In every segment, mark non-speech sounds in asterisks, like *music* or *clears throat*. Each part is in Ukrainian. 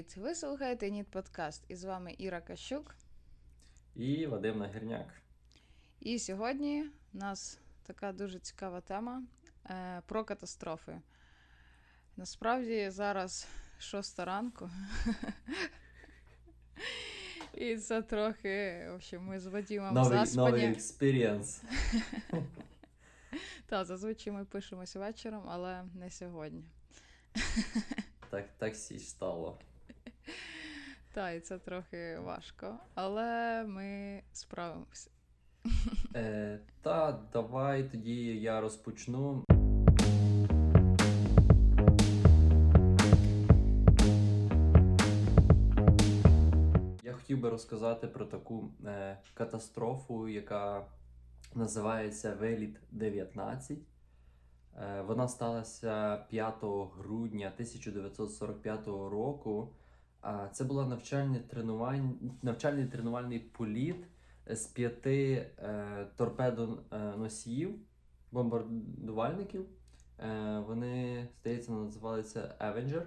Привіт! Ви слухаєте Ніт Подкаст. І з вами Іра Кащук. І Вадим Нагірняк. І сьогодні у нас така дуже цікава тема е, про катастрофи. Насправді зараз шоста ранку. І це трохи, в общем, ми з Вадимом Новий, заспані. новий experience. *laughs* Так, зазвичай ми пишемося вечором, але не сьогодні. Так, так сі стало. *laughs* Так, і це трохи важко, але ми справимося. *laughs* Е, та давай тоді я розпочну. Я хотів би розказати про таку е, катастрофу, яка називається Виліт 19. Е, вона сталася 5 грудня 1945 року. А це була навчальний тренувань... навчальний тренувальний політ з п'яти е, торпедоносіїв, бомбардувальників. Е, вони, здається, називалися Avenger.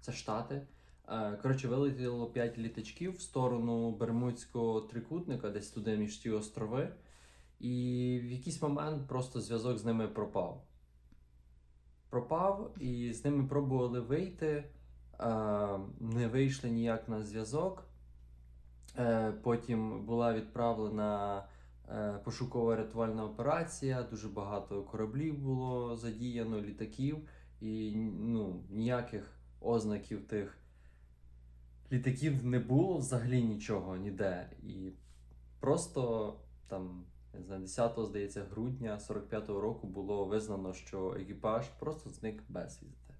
Це Штати. Е, коротше, вилетіло 5 літачків в сторону Бермудського трикутника, десь туди між ті острови. І в якийсь момент просто зв'язок з ними пропав. Пропав, і з ними пробували вийти, е, не вийшли ніяк на зв'язок. Е, Потім була відправлена е, пошукова рятувальна операція, дуже багато кораблів було задіяно, літаків, і ну, ніяких ознаків тих літаків не було взагалі нічого ніде. І просто там, не знаю, 10, здається, грудня 45-го року було визнано, що екіпаж просто зник безвісти.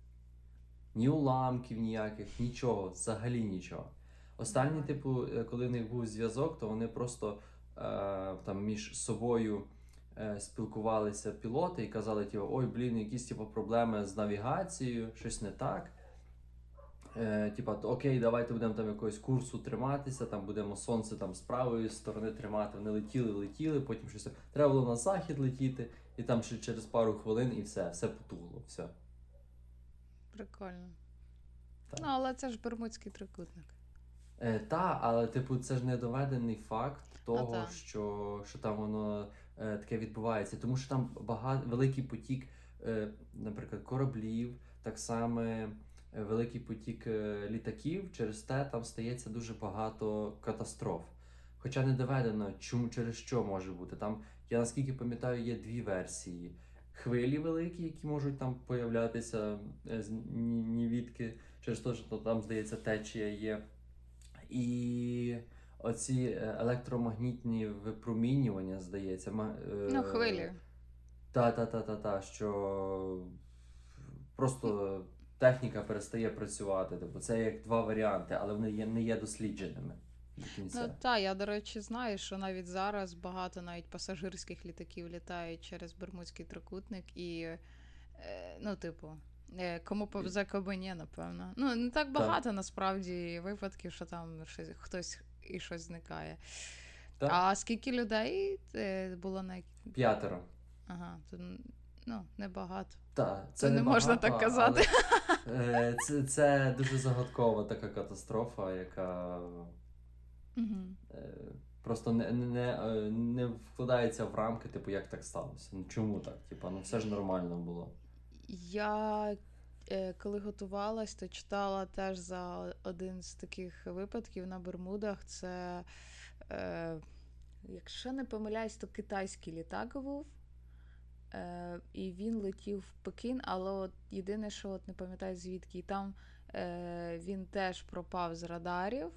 Ні уламків ніяких, нічого, взагалі нічого. Останній, типу, е, коли в них був зв'язок, то вони просто е, там між собою е, спілкувалися пілоти і казали, типу, ой, блін, якісь типу, проблеми з навігацією, щось не так. Е, типа, окей, давайте будемо там якогось курсу триматися, там будемо сонце там з правої сторони тримати. Вони летіли, летіли, потім щось треба було на захід летіти, і там ще через пару хвилин і все, все потугло, все. Прикольно. Так. Ну, але це ж Бермудський трикутник. Е, та, але типу, це ж не доведений факт того, та. що, що там воно е, таке відбувається. Тому що там багато великий потік, е, наприклад, кораблів, так само е, великий потік е, літаків. Через те там стається дуже багато катастроф. Хоча не доведено, чому через що може бути. Там, я наскільки пам'ятаю, є дві версії. Хвилі великі, які можуть там появлятися е, з ні, ні через те, що там, здається, течія є. І оці е, електромагнітні випромінювання, здається, е, Ну, хвилі. Та, та, та, та, та, що просто техніка перестає працювати. Тобто це як два варіанти, але вони є, не є дослідженими до кінця. Ну так, я, до речі, знаю, що навіть зараз багато навіть пасажирських літаків літають через Бермудський трикутник і, е, ну, типу, е, кому повезе, кому ні, напевно. Ну, не так багато насправді випадків, що там щось, хтось і щось зникає. Так. А скільки людей е, було на. П'ятеро. Ага, то, ну, небагато. Так, Це не можна так казати. Але, це, це дуже загадкова така катастрофа, яка Угу. е, просто не, не, е, не вкладається в рамки, типу, як так сталося. Ну чому так? Типу, ну все ж нормально було. Я е, коли готувалась, то читала теж за один з таких випадків на Бермудах. Це, е, якщо не помиляюсь, то китайський літак був. Е, і він летів в Пекін, але от єдине, що от не пам'ятаю звідки, і там е, він теж пропав з радарів.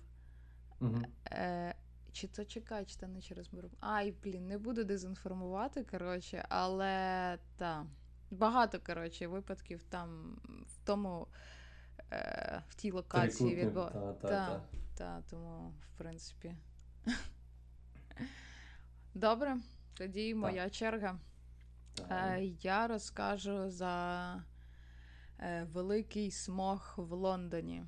Угу. Е, чи то чекай, чи то не через Бермуд. Ай, блін, не буду дезінформувати, коротше, але та. Багато, коротше, випадків там в тому, е, в тій локації Трикутник, відбу... та, та, та, та. та, тому, в принципі. Добре, тоді моя черга. Е, я розкажу за е, великий смог в Лондоні.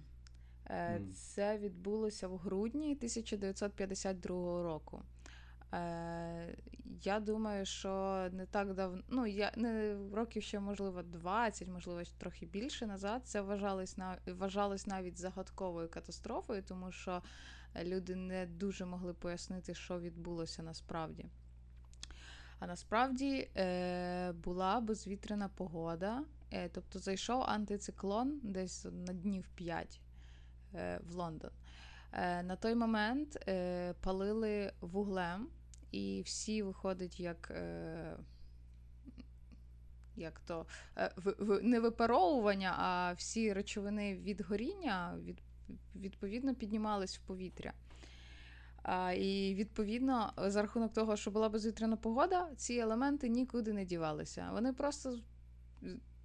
Е. Це відбулося в грудні 1952 року. Е, я думаю, що не так давно, ну я не років ще, можливо, 20, можливо, трохи більше назад. Це вважалось на вважалось навіть загадковою катастрофою, тому що люди не дуже могли пояснити, що відбулося насправді. А насправді е, була безвітряна погода, тобто зайшов антициклон десь на днів 5 е, в Лондон. Е, на той момент е, палили вуглем, і всі виходить як. Е, як то е, не випаровування, а всі речовини від горіння від, відповідно піднімались в повітря. І відповідно, за рахунок того, що була безвітряна погода, ці елементи нікуди не дівалися. Вони просто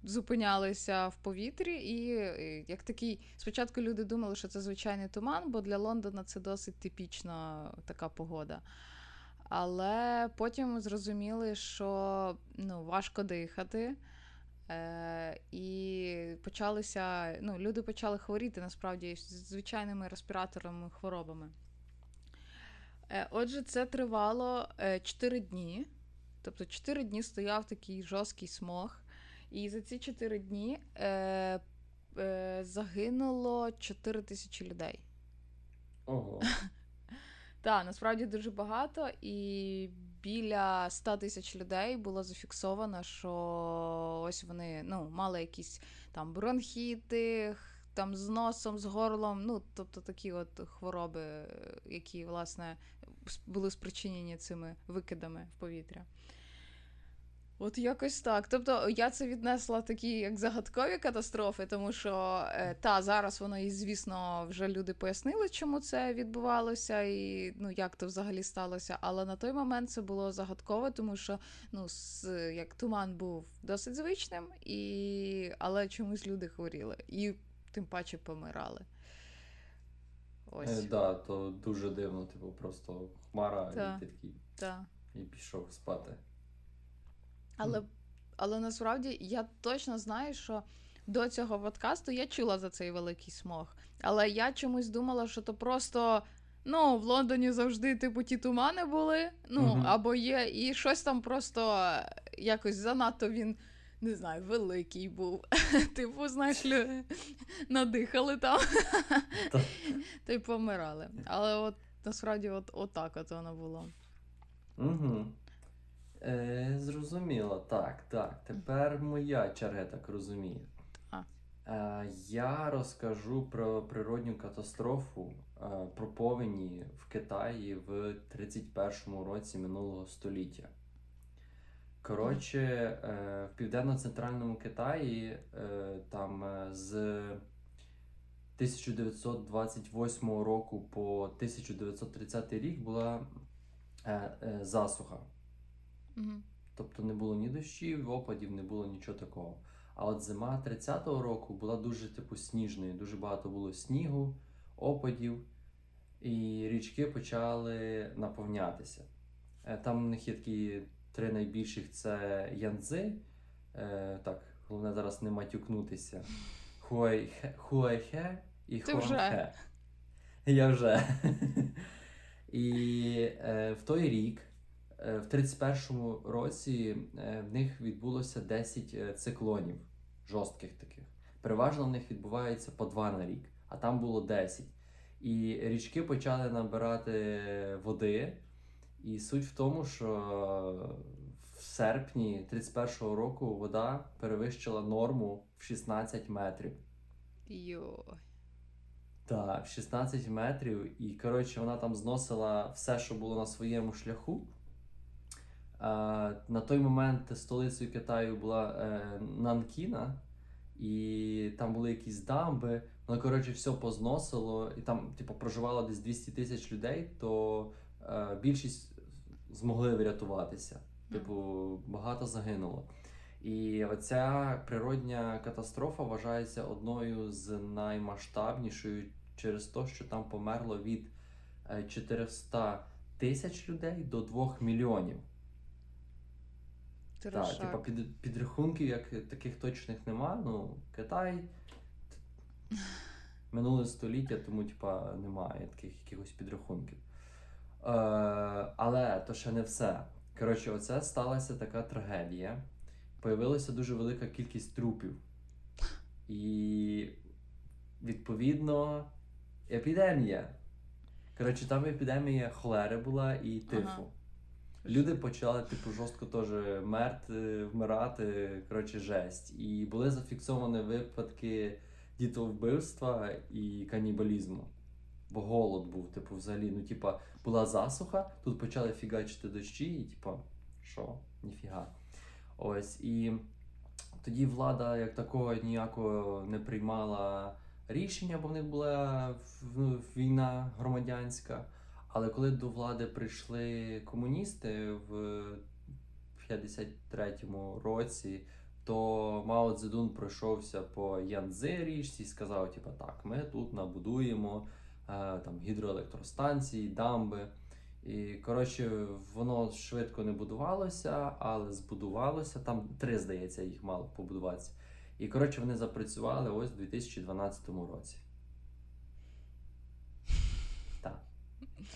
зупинялися в повітрі, і е, як такий, спочатку люди думали, що це звичайний туман, бо для Лондона це досить типічна така погода. Але потім зрозуміли, що ну, важко дихати. Е, і почалися, ну, люди почали хворіти насправді з звичайними респіраторними хворобами. Е, Отже, це тривало 4 дні. Тобто 4 дні стояв такий жорсткий смог. І за ці 4 дні е, е, загинуло 4 тисячі людей. Ого. *laughs* Так, насправді дуже багато, і біля 100 тисяч людей було зафіксовано, що ось вони ну, мали якісь там бронхіти, там з носом, з горлом, ну, тобто такі от хвороби, які, власне, були спричинені цими викидами в повітря. От якось так. Тобто я це віднесла такі як загадкові катастрофи, тому що е, та зараз воно і звісно вже люди пояснили, чому це відбувалося, і ну як то взагалі сталося. Але на той момент це було загадково, тому що ну як туман був досить звичним, і але чомусь люди хворіли і тим паче помирали. Ось Е, да, то дуже дивно, типу, просто хмара, Та. і ти такий, так. і пішов спати. Але, але насправді я точно знаю, що до цього подкасту я чула за цей великий смог. Але я чомусь думала, що то просто. Ну, в Лондоні завжди, типу, ті тумани були, ну, Мгм. або є, і щось там просто якось занадто він, не знаю, великий був. *laughs* Типу, знаєш, надихали там, Та. *laughs* та й помирали. Але от насправді, от, отак от воно було. Угу. Е, зрозуміло. Так, так. Тепер моя черга, я так розумію. Е, я розкажу про природню катастрофу, е, про повені в Китаї в 31-му році минулого століття. Коротше, е, в південно-центральному Китаї е, там е, з 1928 року по 1930 рік була е, е, засуха. Угу. Тобто не було ні дощів, опадів, не було нічого такого. А от зима 30-го року була дуже типу сніжною. Дуже багато було снігу, опадів, і річки почали наповнятися. Е, Там у них є такі три найбільших: це Янцзи. Е, так, головне зараз не матюкнутися. *laughs* Хуайхе, Хуайхе і Ти вже. Хуанхе. Я вже. *laughs* І е, в той рік, в 31-му році, е, в них відбулося 10 е, циклонів жорстких таких. Переважно в них відбувається по два на рік, а там було 10. І річки почали набирати води. І суть в тому, що в серпні 31-го року вода перевищила норму в 16 метрів. Йой. Так, в 16 метрів, і коротше вона там зносила все, що було на своєму шляху. На той момент столицею Китаю була е, Нанкіна, і там були якісь дамби. Воно, коротше, все позносило, і там, типу, проживало десь 200 тисяч людей, то е, більшість змогли врятуватися. Типу, багато загинуло. І оця природня катастрофа вважається одною з наймасштабнішою через те, що там померло від е, 400 тисяч людей до 2 мільйонів. Так, типа під, підрахунків як таких точних нема. Ну, Китай минуле століття, тому типа немає таких якихось підрахунків. але то ще не все. Коротше, оце сталася така трагедія. Появилася дуже велика кількість трупів. І відповідно епідемія. Коротше, там епідемія холери була і тифу. Ага. Люди почали, типу, жорстко теж мерти, вмирати, коротше, жесть. І були зафіксовані випадки дітовбивства і канібалізму. Бо голод був, типу, взагалі. Ну, типа, була засуха, тут почали фігачити дощі, і типа, що? Ніфіга. Ось. І тоді влада як такого ніякого не приймала рішення, бо в них була в- війна громадянська. Але коли до влади прийшли комуністи в 53-му році, то Мао Цзедун пройшовся по Янцзи річці і сказав: типу, так, ми тут набудуємо е, там гідроелектростанції, дамби. І коротше, воно швидко не будувалося, але збудувалося. Там три, здається, їх мало побудуватися. І коротше, вони запрацювали ось у 2012 році. Так.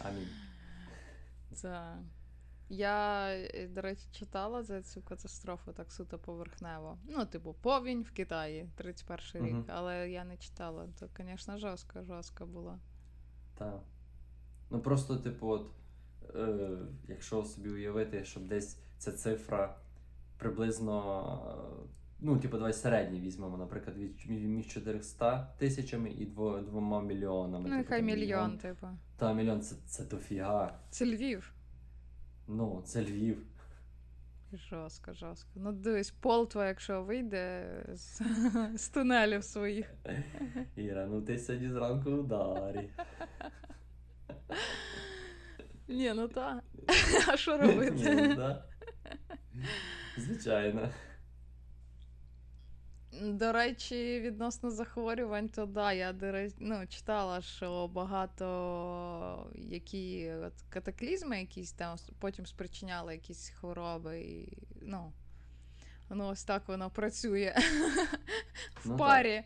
Амінь. Це... Я, е, до речі, читала за цю катастрофу так суто поверхнево. Ну, типу, повінь в Китаї, 31 рік, але я не читала. То, звісно, жорстко, жорстко було. Так. Ну просто, типу, от, е, якщо собі уявити, щоб десь ця цифра приблизно. е, Ну, типу, давай середній візьмемо, наприклад, від між 400 тисячами і дво, двома мільйонами. Ну, типу, нехай там мільйон, типу. Та мільйон це, це дофіга. Це Львів. Ну, це Львів. Жорстко, жорстко. Ну, дивись, Полтва, якщо вийде з, з тунелів своїх. Іра, ну ти сьогодні зранку в ударі. Ні, ну так. А що Ну, робити? Звичайно. До речі, відносно захворювань, то да, я ну, читала, що багато які от, катаклізми якісь там потім спричиняли якісь хвороби. І, ну, ну, ось так воно працює *laughs* в Ну, так. парі.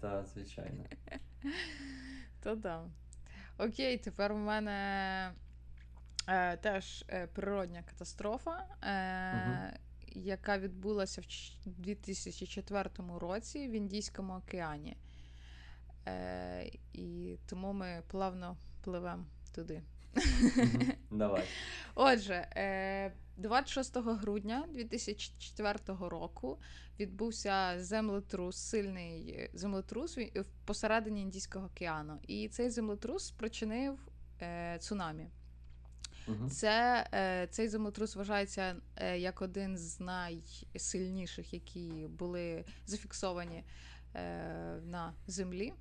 Так, звичайно. То да. Окей, тепер у мене е, теж е, природня катастрофа, е. Яка відбулася в ч- 2004 році в Індійському океані. Е, і тому ми плавно пливемо туди. Давай. *laughs* Отже, е, 26 грудня 2004 року відбувся землетрус, сильний е, землетрус посередині Індійського океану. І цей землетрус спричинив е, цунамі. Мгм. Це, е, цей землетрус вважається е, як один з найсильніших, які були зафіксовані е, на землі.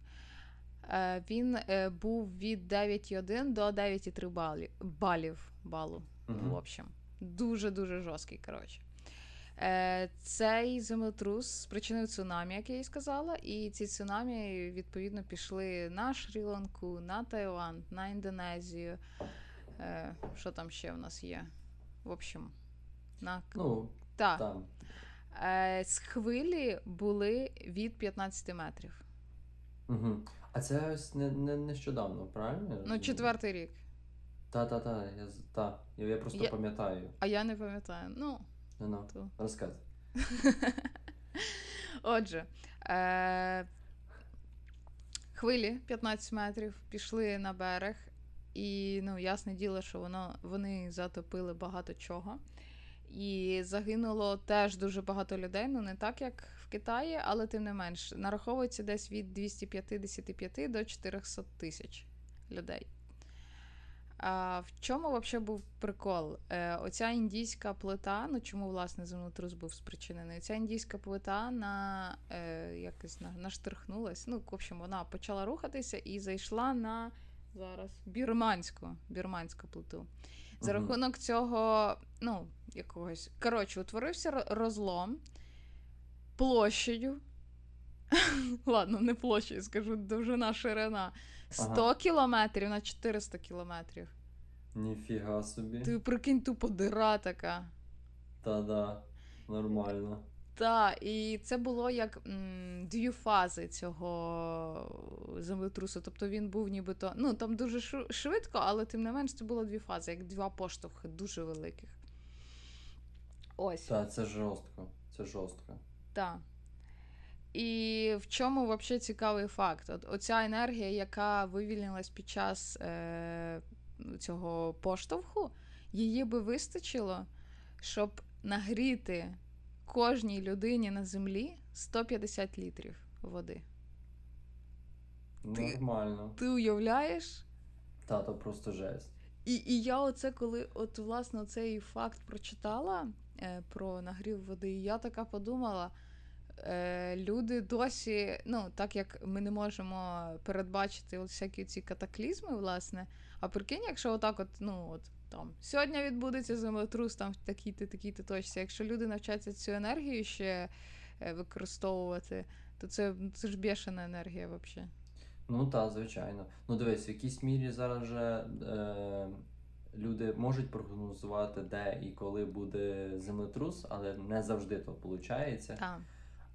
Е, він е, був від 9,1 до 9,3 балів, балів балу. Мгм. В общем, дуже-дуже жорсткий, коротше. Е, цей землетрус спричинив цунамі, як я і сказала, і ці цунамі, відповідно, пішли на Шрі-Ланку, на Таїланд, на Індонезію. Е, що там ще в нас є? В общем, на Ну, так. там. Е, з хвилі були від 15 метрів. Угу. А це ось не, не нещодавно, правильно? Ну, четвертий рік. Та, та, та, я, та. Я, просто Я- пам'ятаю. А я не пам'ятаю. Ну, Ну, ну, то. розказуй. *laughs* Отже, е- хвилі 15 метрів пішли на берег, і ну, ясне діло, що воно, вони затопили багато чого. І загинуло теж дуже багато людей. Ну, не так, як в Китаї, але тим не менш, нараховується десь від 255 до 400 тисяч людей. А в чому взагалі був прикол? Е, оця індійська плита, ну чому власне землетрус був спричинений? Ця індійська плита на е, якось на. Ну, в общем, вона почала рухатися і зайшла на зараз бірманську, бірманську плиту. За Мгм. рахунок цього, ну, якогось. Коротше, утворився розлом площею. *laughs* Ладно, не площею, скажу, довжина ширина. 100 Ага. кілометрів на 400 кілометрів. Ніфіга собі. Ти прикинь, тупо дира така. Та-да, нормально. Так, і це було як м, дві фази цього землетрусу. Тобто він був нібито. Ну, там дуже швидко, але тим не менш це було дві фази, як два поштовхи дуже великих. Ось. Так, це жорстко. Це жорстко. Так. І в чому взагалі цікавий факт? От, оця енергія, яка вивільнилась під час е, цього поштовху, її би вистачило, щоб нагріти кожній людині на землі 150 літрів води. Нормально. Ти уявляєш? Та, то просто жесть. І, і я оце, коли от власне цей факт прочитала е, про нагрів води, і я така подумала. Е, люди досі, ну так як ми не можемо передбачити всякі ці катаклізми, власне. А прикинь, якщо отак, от, ну от там сьогодні відбудеться землетрус, там в такій-то, такій-то точці. Якщо люди навчаться цю енергію ще е, використовувати, то це, це ж бешена енергія взагалі. Ну так, звичайно. Ну дивись, в якійсь мірі зараз вже е, люди можуть прогнозувати, де і коли буде землетрус, але не завжди то виходить. Так.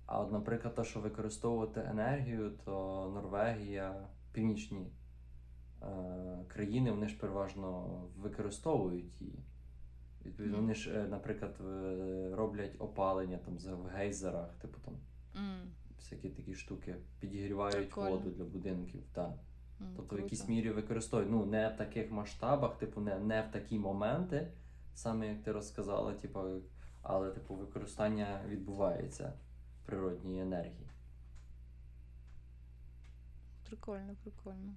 А от, наприклад, то, що використовувати енергію, то Норвегія, північні країни, вони ж переважно використовують її. Відповідно, Мгм. вони ж, е, наприклад, роблять опалення там в гейзерах, типу там М, всякі такі штуки, підігрівають Прикольно. воду для будинків. Так. м, Тобто в якійсь мірі використовують. Ну, не в таких масштабах, типу, не, не в такі моменти, саме як ти розказала, типу, але типу, використання відбувається природньої енергії. Прикольно, прикольно.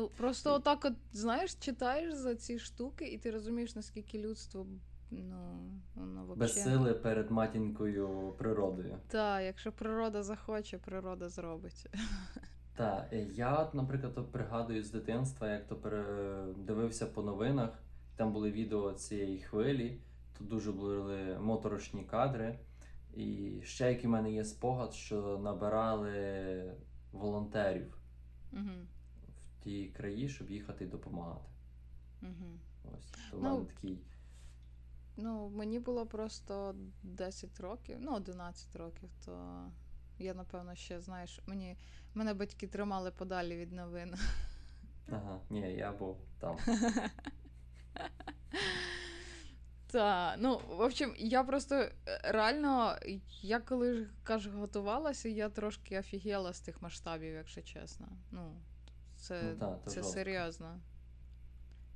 Ну, просто отак, от, знаєш, читаєш за ці штуки, і ти розумієш, наскільки людство, ну, воно вообще... Без сили перед матінкою природою. Так, якщо природа захоче, природа зробить. Так, я, от, наприклад, пригадую з дитинства, як то передивився по новинах, там були відео цієї хвилі, тут дуже були моторошні кадри. І ще який в мене є спогад, що набирали волонтерів Угу, ті краї, щоб їхати і допомагати. угу. Ось то Ну, мене такий. Ну, мені було просто 10 років, ну, 11 років, то я, напевно, ще, знаєш, мені, мене батьки тримали подалі від новин. *laughs* Ага, ні, я був там. *laughs* Та, ну, в общем, я просто е, реально, я коли кажу, готувалася, я трошки офігела з тих масштабів, якщо чесно. Ну, це, Ну, та, то це серйозно.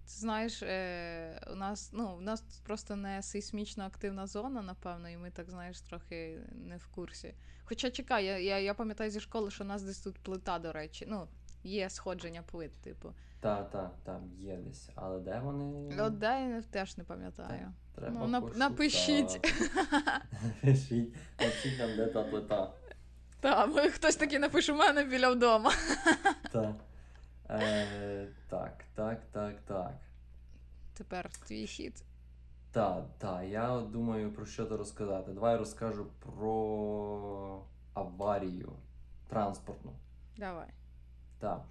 Ти знаєш, е, у нас, ну, у нас просто не сейсмічно активна зона, напевно, і ми так, знаєш, трохи не в курсі. Хоча чекай, я, я, я пам'ятаю зі школи, що у нас десь тут плита, до речі. Ну, є сходження плит, типу. Та, та, там є десь. Але де вони? От де я теж не пам'ятаю. Треба Ну, нап- напишіть. *laughs* Напишіть, напишіть нам, де та плита. Та, хтось такий напише у мене біля вдома. Та. Е, так, так, так, так. Тепер твій хід. Так, так, я думаю про що то розказати. Давай розкажу про аварію транспортну. Давай. Так.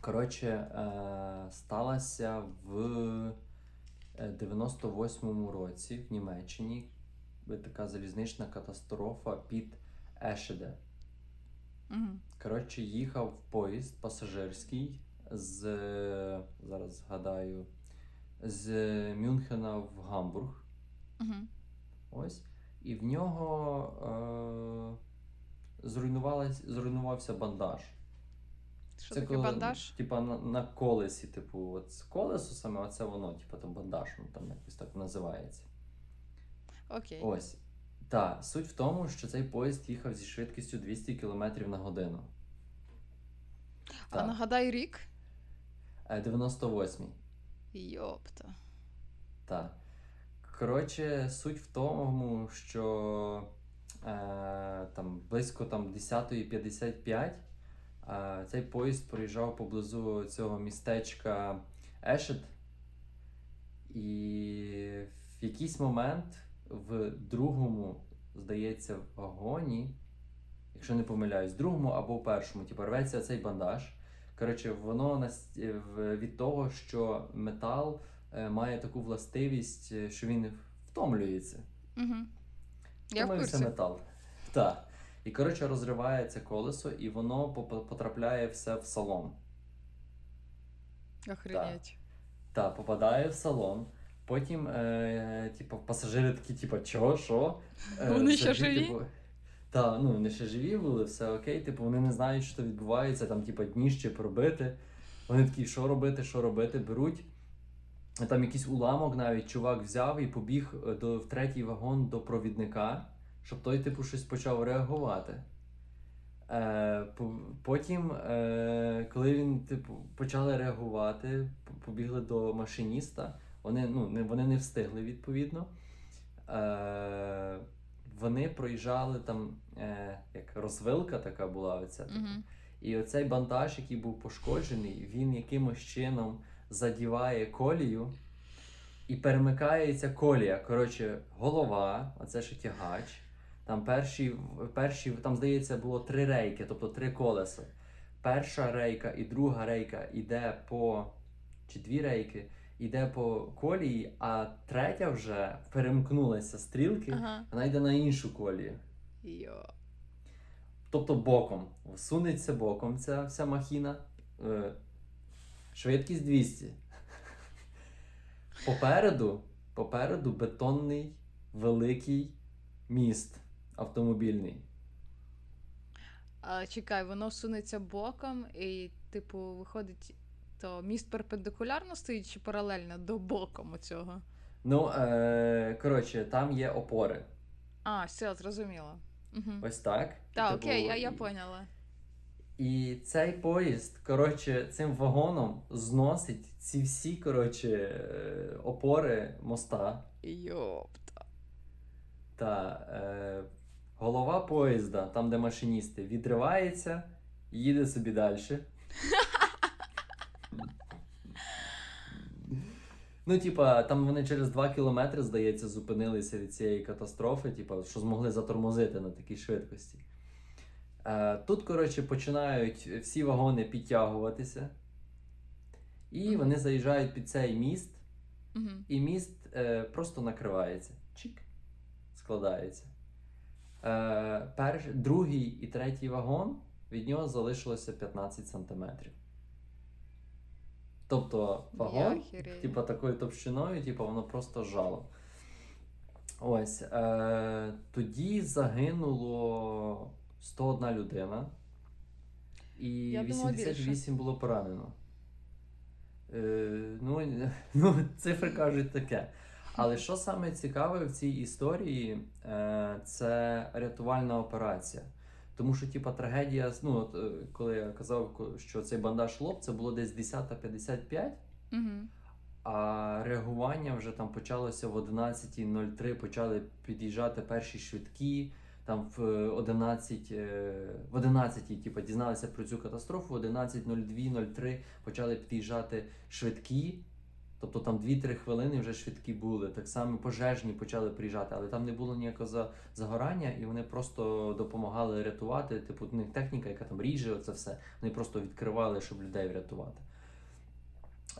Коротше, е, сталася в е, 98-му році в Німеччині е, така залізнична катастрофа під Ешеде. Угу. Коротше, їхав поїзд пасажирський з зараз згадаю, з Мюнхена в Гамбург. Угу. Ось. І в нього е, зруйнувався бандаж. Що таке бандаж? Типа на, на колесі, типу, от з колесо саме, оце воно, типу, там бандаж, ну там якось так називається. Окей. Ось. Та, суть в тому, що цей поїзд їхав зі швидкістю 200 км на годину. А Так. нагадай рік? Е, 98-й. Йопта. Так. Коротше, суть в тому, що е, там близько там 10.55 е, цей поїзд проїжджав поблизу цього містечка Ешет. І в якийсь момент в другому, здається, вагоні, якщо не помиляюсь, в другому або в першому, типу, рветься цей бандаж. Коротше, воно в- від того, що метал е, має таку властивість, е, що він втомлюється. Угу. Я в курсі. метал. Так. І коротше розривається колесо, і воно потрапляє все в салон. Охренеть. Та, попадає в салон. Потім, е, типу, пасажири такі, типу, чого, що? Е, Вони ще живі? Типу, та, ну, вони ще живі були, все окей. Типу, вони не знають, що відбувається, там, типу, дніще пробити. Вони такі, що робити, що робити, беруть. Там якийсь уламок навіть чувак взяв і побіг е, до, в третій вагон до провідника, щоб той, типу, щось почав реагувати. Е, по- потім, е, коли він, типу, почали реагувати, побігли до машиніста, вони, ну, не, вони не встигли відповідно. Е, вони проїжджали там, е, як розвилка така була, оця, типу. Угу. І оцей бандаж, який був пошкоджений, він якимось чином задіває колію і перемикається колія. Коротше, голова, оце ще тягач. Там перші, перші, там, здається, було три рейки, тобто три колеса. Перша рейка і друга рейка йде по. чи дві рейки, йде по колії, а третя вже перемкнулася стрілки, Ага. вона йде на іншу колію. Йо. Тобто боком. Сунеться боком ця вся махіна. Е, швидкість 200. Попереду, попереду бетонний великий міст автомобільний. А, чекай, воно сунеться боком, і, типу, виходить, то міст перпендикулярно стоїть чи паралельно до боком у цього? Ну, е, коротше, там є опори. А, все, зрозуміло. Угу. Ось так. Так, Типу, окей, я, я поняла. І цей поїзд, коротше, цим вагоном зносить ці всі, коротше, е, опори моста. Йопта. Та е, голова поїзда, там, де машиністи, відривається, їде собі далі. *laughs* Ну, типа, там вони через 2 кілометри, здається, зупинилися від цієї катастрофи, типа, що змогли затормозити на такій швидкості. Е, тут, коротше, починають всі вагони підтягуватися, і вони заїжджають під цей міст, Угу. і міст е, просто накривається. Чик. Складається. Е, перш, другий і третій вагон від нього залишилося 15 сантиметрів. Тобто вагон, типу, такою товщиною, типу, воно просто жало. Ось. Е, тоді загинуло 101 людина, і Я думала, 88 було поранено. Е, ну, *laughs* ну, цифри кажуть таке. Але що саме цікаве в цій історії, е, це рятувальна операція. Тому що, типа, трагедія, ну, от, е, коли я казав, що цей бандаж лоб, це було десь 10.55, Угу. а реагування вже там почалося в 11.03, почали під'їжджати перші швидкі. Там в е, 11, е, в 11 типу, дізналися про цю катастрофу, в 11.02.03 почали під'їжджати швидкі. Тобто там 2-3 хвилини вже швидкі були. Так само пожежні почали приїжджати, але там не було ніякого загорання, і вони просто допомагали рятувати. Типу, у них техніка, яка там ріже, це все. Вони просто відкривали, щоб людей врятувати.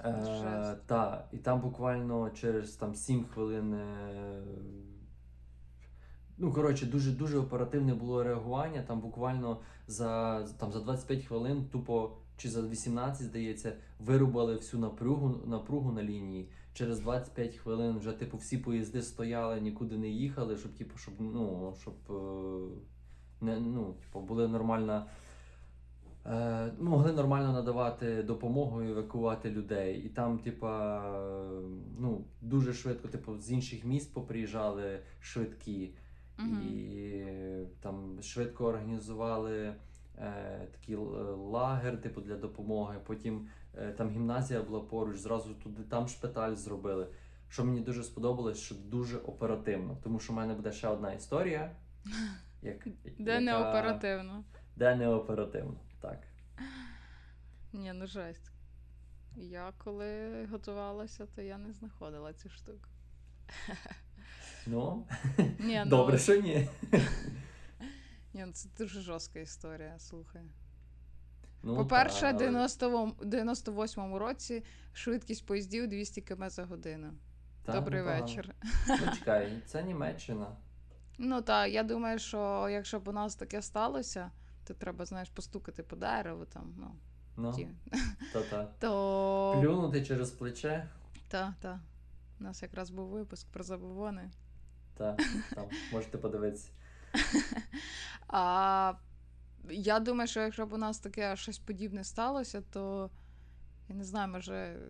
Е, та, і там буквально через там 7 хвилин. Е, ну, коротше, дуже дуже оперативне було реагування. Там буквально за, там, за 25 хвилин, тупо чи за 18, здається, вирубали всю напругу, напругу на лінії. Через 25 хвилин вже типу всі поїзди стояли, нікуди не їхали, щоб типу, щоб, ну, щоб е, не, ну, типу, були нормальна. Е, могли нормально надавати допомогу і евакувати людей. І там, типа, е, ну, дуже швидко, типу, з інших міст поприїжджали швидкі. Угу. І там швидко організували е, такий лагер, типу, для допомоги. Потім е, там гімназія була поруч, зразу туди там шпиталь зробили. Що мені дуже сподобалось, що дуже оперативно. Тому що в мене буде ще одна історія. *laughs* Як, Де не оперативно. Де не оперативно. Так. Ні, ну жесть. Я коли готувалася, то я не знаходила цю штуку. Ну, Ні, ну, добре, що ні. Ні, ну це дуже жорстка історія, слухай. Ну, По-перше, та, в але- 98-му році швидкість поїздів 200 км за годину. та, Добрий непогано. вечір. Ну, чекай, це Німеччина. *laughs* Ну та я думаю, що якщо б у нас таке сталося, то треба, знаєш, постукати по дереву там, ну, Ну, ті. *laughs* та-та. то. Плюнути через плече, Та, та. У нас якраз був випуск про забобони. та, там, можете подивитися. *laughs* А я думаю, що якщо б у нас таке щось подібне сталося, то я не знаю, може,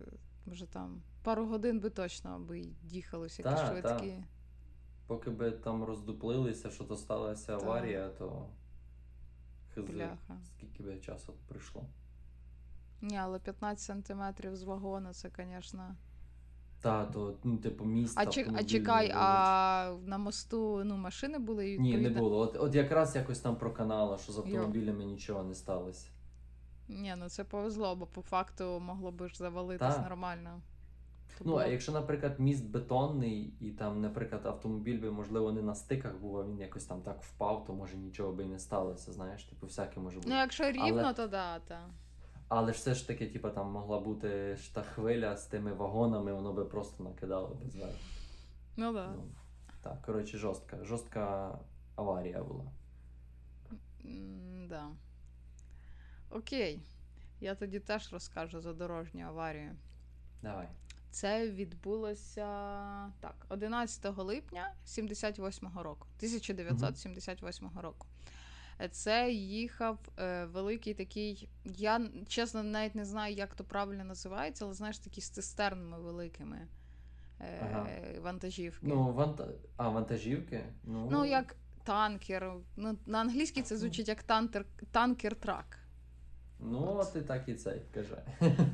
може там пару годин би точно би їхалося які Та, швидкі. Поки би там роздуплилися, що то сталася Та. аварія, то хизи, Бляха. скільки би часу прийшло. Ні, але 15 сантиметрів з вагона, це, звісно. Та, то, ну, типу, міст. А, чек, а чекай, а на мосту ну, машини були і Ні, не відповідно- було. От, от якраз якось там проканало, що з автомобілями нічого не сталося. Ні, ну це повезло, бо по факту могло би ж завалитись Та. нормально. То Ну, було а б- якщо, наприклад, міст бетонний, і там, наприклад, автомобіль би, можливо, не на стиках був, а він якось там так впав, то може нічого би і не сталося, знаєш, типу, всяке може бути. Ну, якщо рівно, Але- то да, та. Але ж все ж таки, типу, там могла бути ж та хвиля з тими вагонами, воно би просто накидало би зверху. Ну да. Ну, так, коротше, жорстка. Жорстка аварія була. М, Да. Окей. Я тоді теж розкажу за дорожню аварію. Давай. Це відбулося так, 11 липня 78-го року, 1978 року. Це їхав е, великий такий. Я чесно навіть не знаю, як то правильно називається, але знаєш, такі з цистернами великими е, Ага. вантажівки. Ну, ванта... а, вантажівки? Ну, Ну, як танкер. Ну, на англійській це звучить як танкер, tanker truck. ну ти так і цей каже.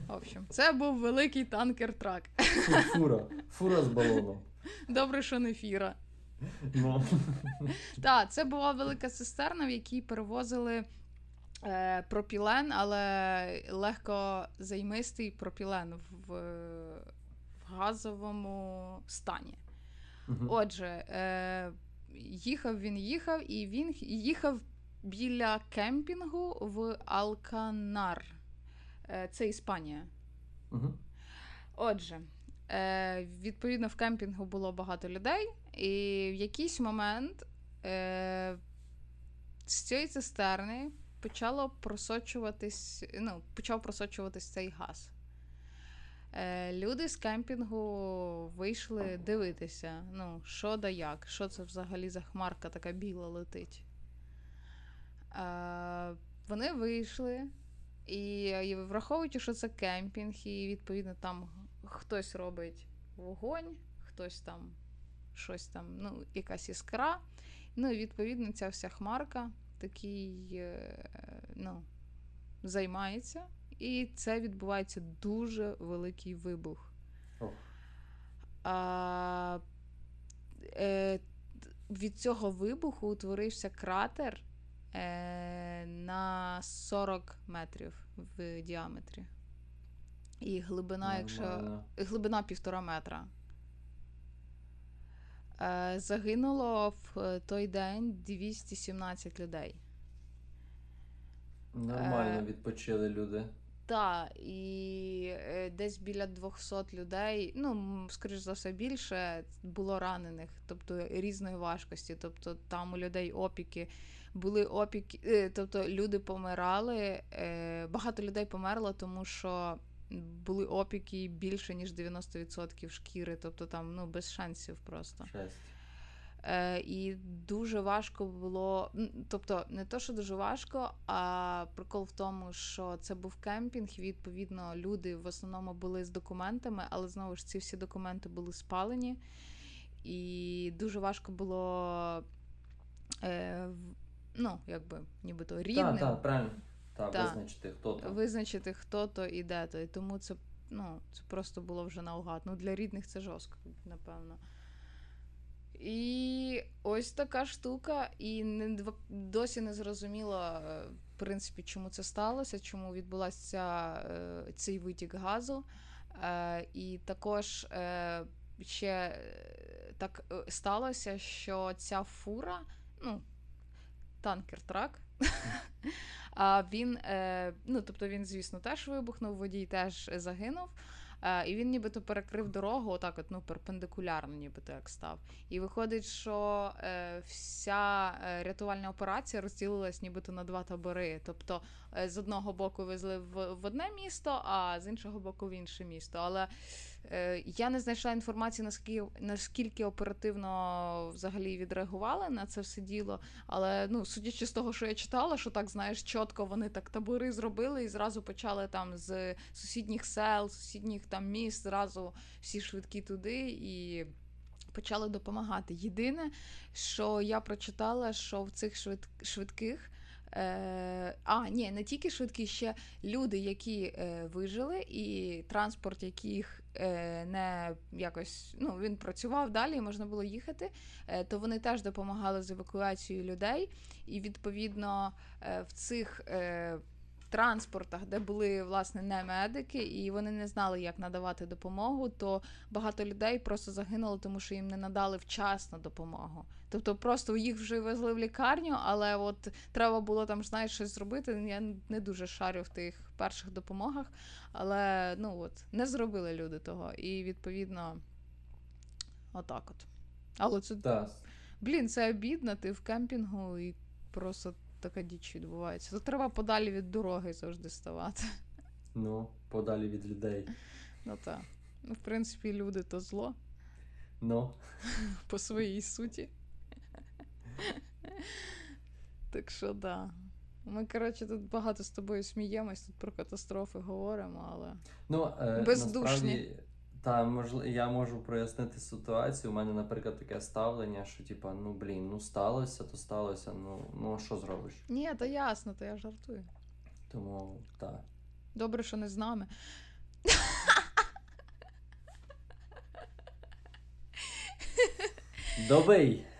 В общем, це був великий tanker truck. Фура. Фура з балоном. Добре, що не фіра. *laughs* Ну. Так, це була велика цистерна, в якій перевозили е, пропілен, але легко займистий пропілен в, в газовому стані. Отже, е, їхав він, їхав, і він їхав біля кемпінгу в Алканар. Е, це Іспанія. Отже, е, відповідно, в кемпінгу було багато людей, і в якийсь момент е, з цієї цистерни почало просочуватись, ну, почав просочуватись цей газ. Е, люди з кемпінгу вийшли дивитися, ну, що да як, що це взагалі за хмарка така біла летить. Е, вони вийшли, і, і враховуючи, що це кемпінг, і відповідно там хтось робить вогонь, хтось там щось там, ну, якась іскра. Ну, і відповідно, ця вся хмарка такий, е, ну, займається. І це відбувається дуже великий вибух. Ох. А, е, від цього вибуху утворився кратер е, на 40 метрів в діаметрі. І глибина, якщо глибина півтора метра. Е, загинуло в е, той день 217 людей. Нормально Е, відпочили люди. Так, і десь біля 200 людей, ну, скоріш за все, більше було ранених, тобто різної важкості. Тобто там у людей опіки були опіки, тобто люди помирали. Багато людей померло, тому що були опіки більше, ніж 90% шкіри, тобто там ну, без шансів просто. Шесть. Е, і дуже важко було. Тобто, не то, що дуже важко, а прикол в тому, що це був кемпінг. і, Відповідно, люди в основному були з документами, але знову ж ці всі документи були спалені. І дуже важко було. Е, ну, якби, нібито рідним Так, так, правильно. Так, Та. визначити, хто там. визначити, хто то і де то. І тому це, ну, це просто було вже наугад. Ну, для рідних це жорстко, напевно. І ось така штука, і не, досі не зрозуміло, е, в принципі, чому це сталося, чому відбулася е, цей витік газу. Е, І також ще так сталося, що ця фура, ну, tanker truck, *laughs* а він, е, ну, тобто він, звісно, теж вибухнув, водій теж загинув. І він нібито перекрив дорогу, отак, от, ну, перпендикулярно, нібито як став. І виходить, що е, вся е, рятувальна операція розділилась нібито на два табори. Тобто з одного боку везли в, одне місто, а з іншого боку в інше місто. Але я не знайшла інформації, наскільки, наскільки оперативно взагалі відреагували на це все діло. Але ну, судячи з того, що я читала, що так знаєш, чітко вони так табори зробили і зразу почали там з сусідніх сел, сусідніх там міст, зразу всі швидкі туди і. Почали допомагати. Єдине, що я прочитала, що в цих швид... швидких. Е... А, ні, не тільки швидкі, ще люди, які е, вижили, і транспорт, яких е, не якось ну, він працював далі, і можна було їхати, то вони теж допомагали з евакуацією людей. І відповідно в цих транспортах, де були власне не медики, і вони не знали, як надавати допомогу, то багато людей просто загинуло, тому що їм не надали вчасно допомогу. Тобто просто їх вже везли в лікарню, але от треба було там знаєш, щось зробити. Я не дуже шарю в тих перших допомогах, але ну от не зробили люди того. І відповідно, отак от. Але це Так. Блін, це обідно, ти в кемпінгу і просто така діч відбувається. Тут треба подалі від дороги завжди ставати. Ну, подалі від людей. Ну так. Ну, в принципі, люди то зло Ну. *laughs* по своїй суті. Так що да. Ми, коротше, тут багато з тобою сміємось, тут про катастрофи говоримо, але. Ну, е, Бездушні. насправді, та, можливо, я можу прояснити ситуацію. У мене, наприклад, таке ставлення, що типа, ну блін, ну сталося, то сталося. Ну, ну а що зробиш? Ні, то ясно, то я жартую. Тому так. Добре, що не з нами. Добий. *laughs*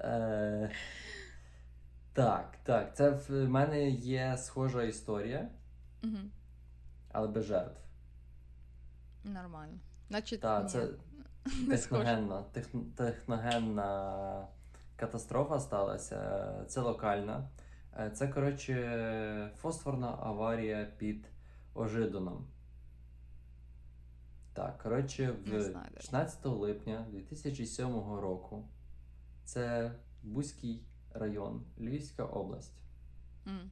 Е, так, так. Це в мене є схожа історія, але без жертв. Нормально. Значить, Так, ні, це *laughs* не техногенна, техн- техногенна катастрофа сталася. Це локальна. Е, Це, коротше, фосфорна аварія під Ожидоном. Так, коротше, в 16 липня 2007 року це Бузький район, Львівська область. М.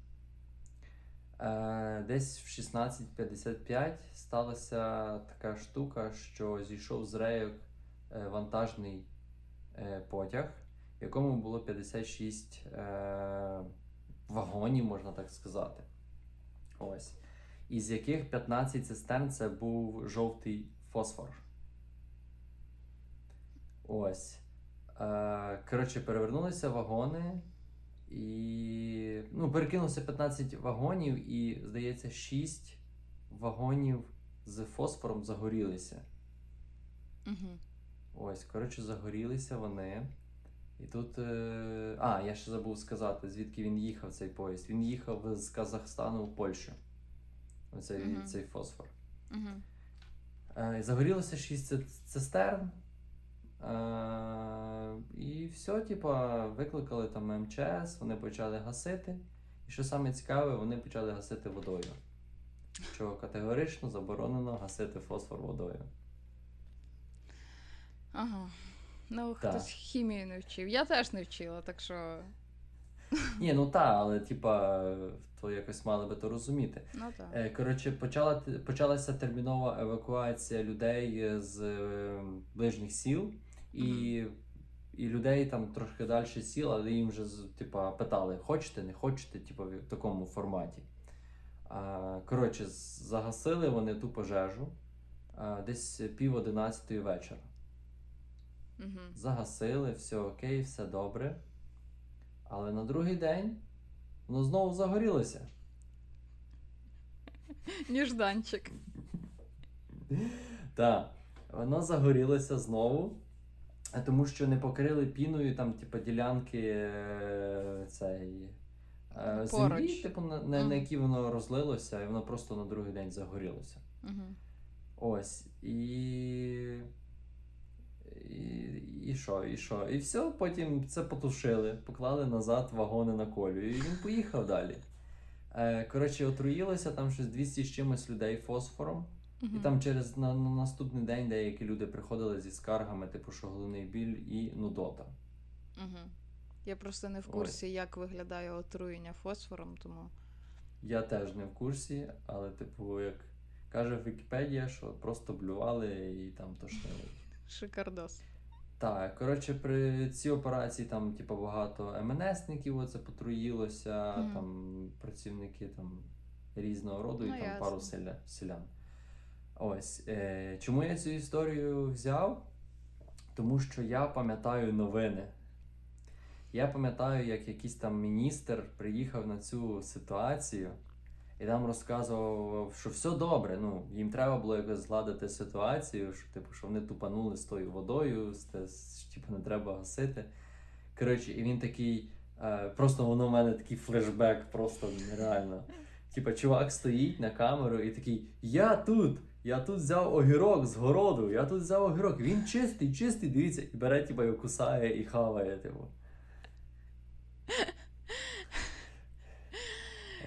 Е, Десь в 16.55 сталася така штука, що зійшов з рейок е, вантажний е, потяг, в якому було 56 е, вагонів, можна так сказати. Ось. Із яких 15 цистерн це був жовтий фосфор. Ось. Коротше, перевернулися вагони. І ну, перекинулося 15 вагонів, і, здається, 6 вагонів з фосфором загорілися. Мгм. Ось, коротше, загорілися вони. І тут. Е... А, я ще забув сказати, звідки він їхав цей поїзд. Він їхав з Казахстану в Польщу. Оцей Мгм. цей фосфор. Е, загорілося 6 ци- цистерн. Е, і все, типа, викликали там МЧС, вони почали гасити. І що саме цікаве, вони почали гасити водою. Що категорично заборонено гасити фосфор водою. Ага. Ну, Так. хтось хімію не вчив. Я теж не вчила, так що. *laughs* Ні, ну та, але типа, то якось мали би то розуміти. Ну так. Е, Коротше, почала, почалася термінова евакуація людей з е, ближніх сіл, і, і людей там трошки далі сіл, але їм вже типа, питали, хочете, не хочете, типу, в такому форматі. А, Коротше, загасили вони ту пожежу а, десь пів одинадцятої вечора. Угу. Загасили, все окей, все добре. Але на другий день воно знову загорілося. Ніжданчик. *laughs* Так, воно загорілося знову, тому що не покрили піною там, типу, ділянки е, цей, е, землі, Поруч. типу, на, на, Мгм. на які воно розлилося, і воно просто на другий день загорілося. Угу. Ось. І. І, і що, і що? І все, потім це потушили, поклали назад вагони на колію, і він поїхав далі. Е, коротше, отруїлося там щось 200 з чимось людей фосфором. І там через на, на наступний день деякі люди приходили зі скаргами, типу, що головний біль і нудота. Мгм. Я просто не в курсі, як виглядає отруєння фосфором, тому. Я теж не в курсі, але, типу, як каже Вікіпедія, що просто блювали і там тошнили. *laughs* Шикардос. Так, коротше, при цій операції там, типу, багато МНСників оце потруїлося, Мгм. там працівники там різного роду, Ну, і там ясно. пару селя, селян. Ось. Е, чому я цю історію взяв? Тому що я пам'ятаю новини. Я пам'ятаю, як якийсь там міністр приїхав на цю ситуацію і там розказував, що все добре. Ну, їм треба було якось згладити ситуацію, що, типу, що вони тупанули з тою водою, те- з- типу, не треба гасити. Коротше, і він такий. Е, просто воно в мене такий флешбек, просто нереально. Типа, чувак стоїть на камеру і такий: Я тут! Я тут взяв огірок з городу, я тут взяв огірок. Він чистий, чистий, дивіться, і бере, типа, його кусає і хаває, типу.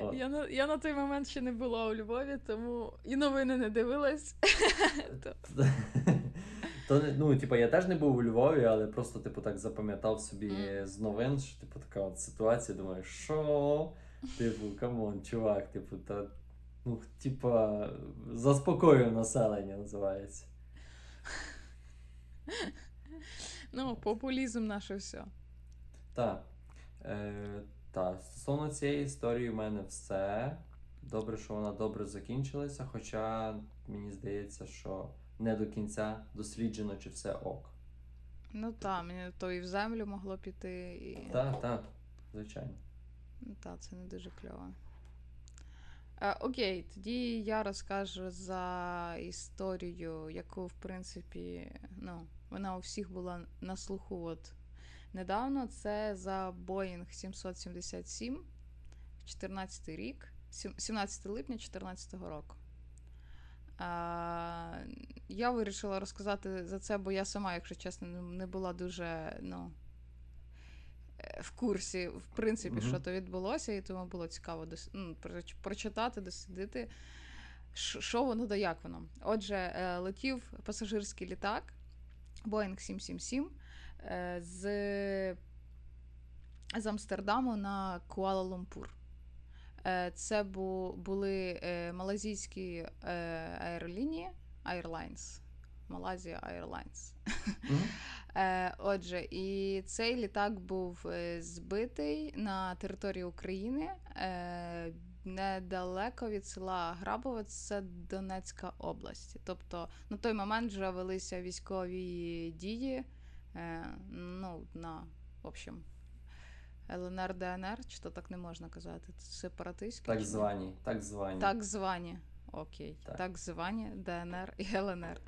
От. Я на, я на той момент ще не була у Львові, тому і новини не дивилась. *laughs* То- ну, типа, я теж не був у Львові, але просто, типу, так запам'ятав собі Мгм. з новин, що типу така от ситуація, думаю, що? Типу, come on, чувак, типу, та, ну, типа, заспокоює населення, називається. Ну, популізм наше все. Так. Е, та, стосовно цієї історії, в мене все. Добре, що вона добре закінчилася, хоча мені здається, що не до кінця досліджено, чи все ок. Ну так, мені то і в землю могло піти, і. Так, так, звичайно. Ну, Та, це не дуже кльово. Е, окей, тоді я розкажу за історію, яку, в принципі, ну, вона у всіх була на слуху от недавно. Це за Boeing 777, 14 рік, 17 липня 2014 року. Я вирішила розказати за це, бо я сама, якщо чесно, не- була дуже, ну е, в курсі, в принципі, Мгм. що то відбулося, і тому було цікаво дос... ну, прочитати, дослідити, що воно да як воно. Отже, е, летів пасажирський літак Boeing 777 е, з, з Амстердаму на Куала-Лумпур. Е, Це були е, малазійські е, аеролінії Airlines. Малазія Airlines. Мгм. *laughs* Е, отже, і цей літак був е, збитий на території України е, недалеко від села Грабове, це Донецька область. Тобто на той момент вже велися військові дії. Е, ну, на, в общем, ЛНР, ДНР, чи то так не можна казати? Сепаратистські? Так звані, так звані. Так звані. Окей. Так. Так, звані ДНР і ЛНР.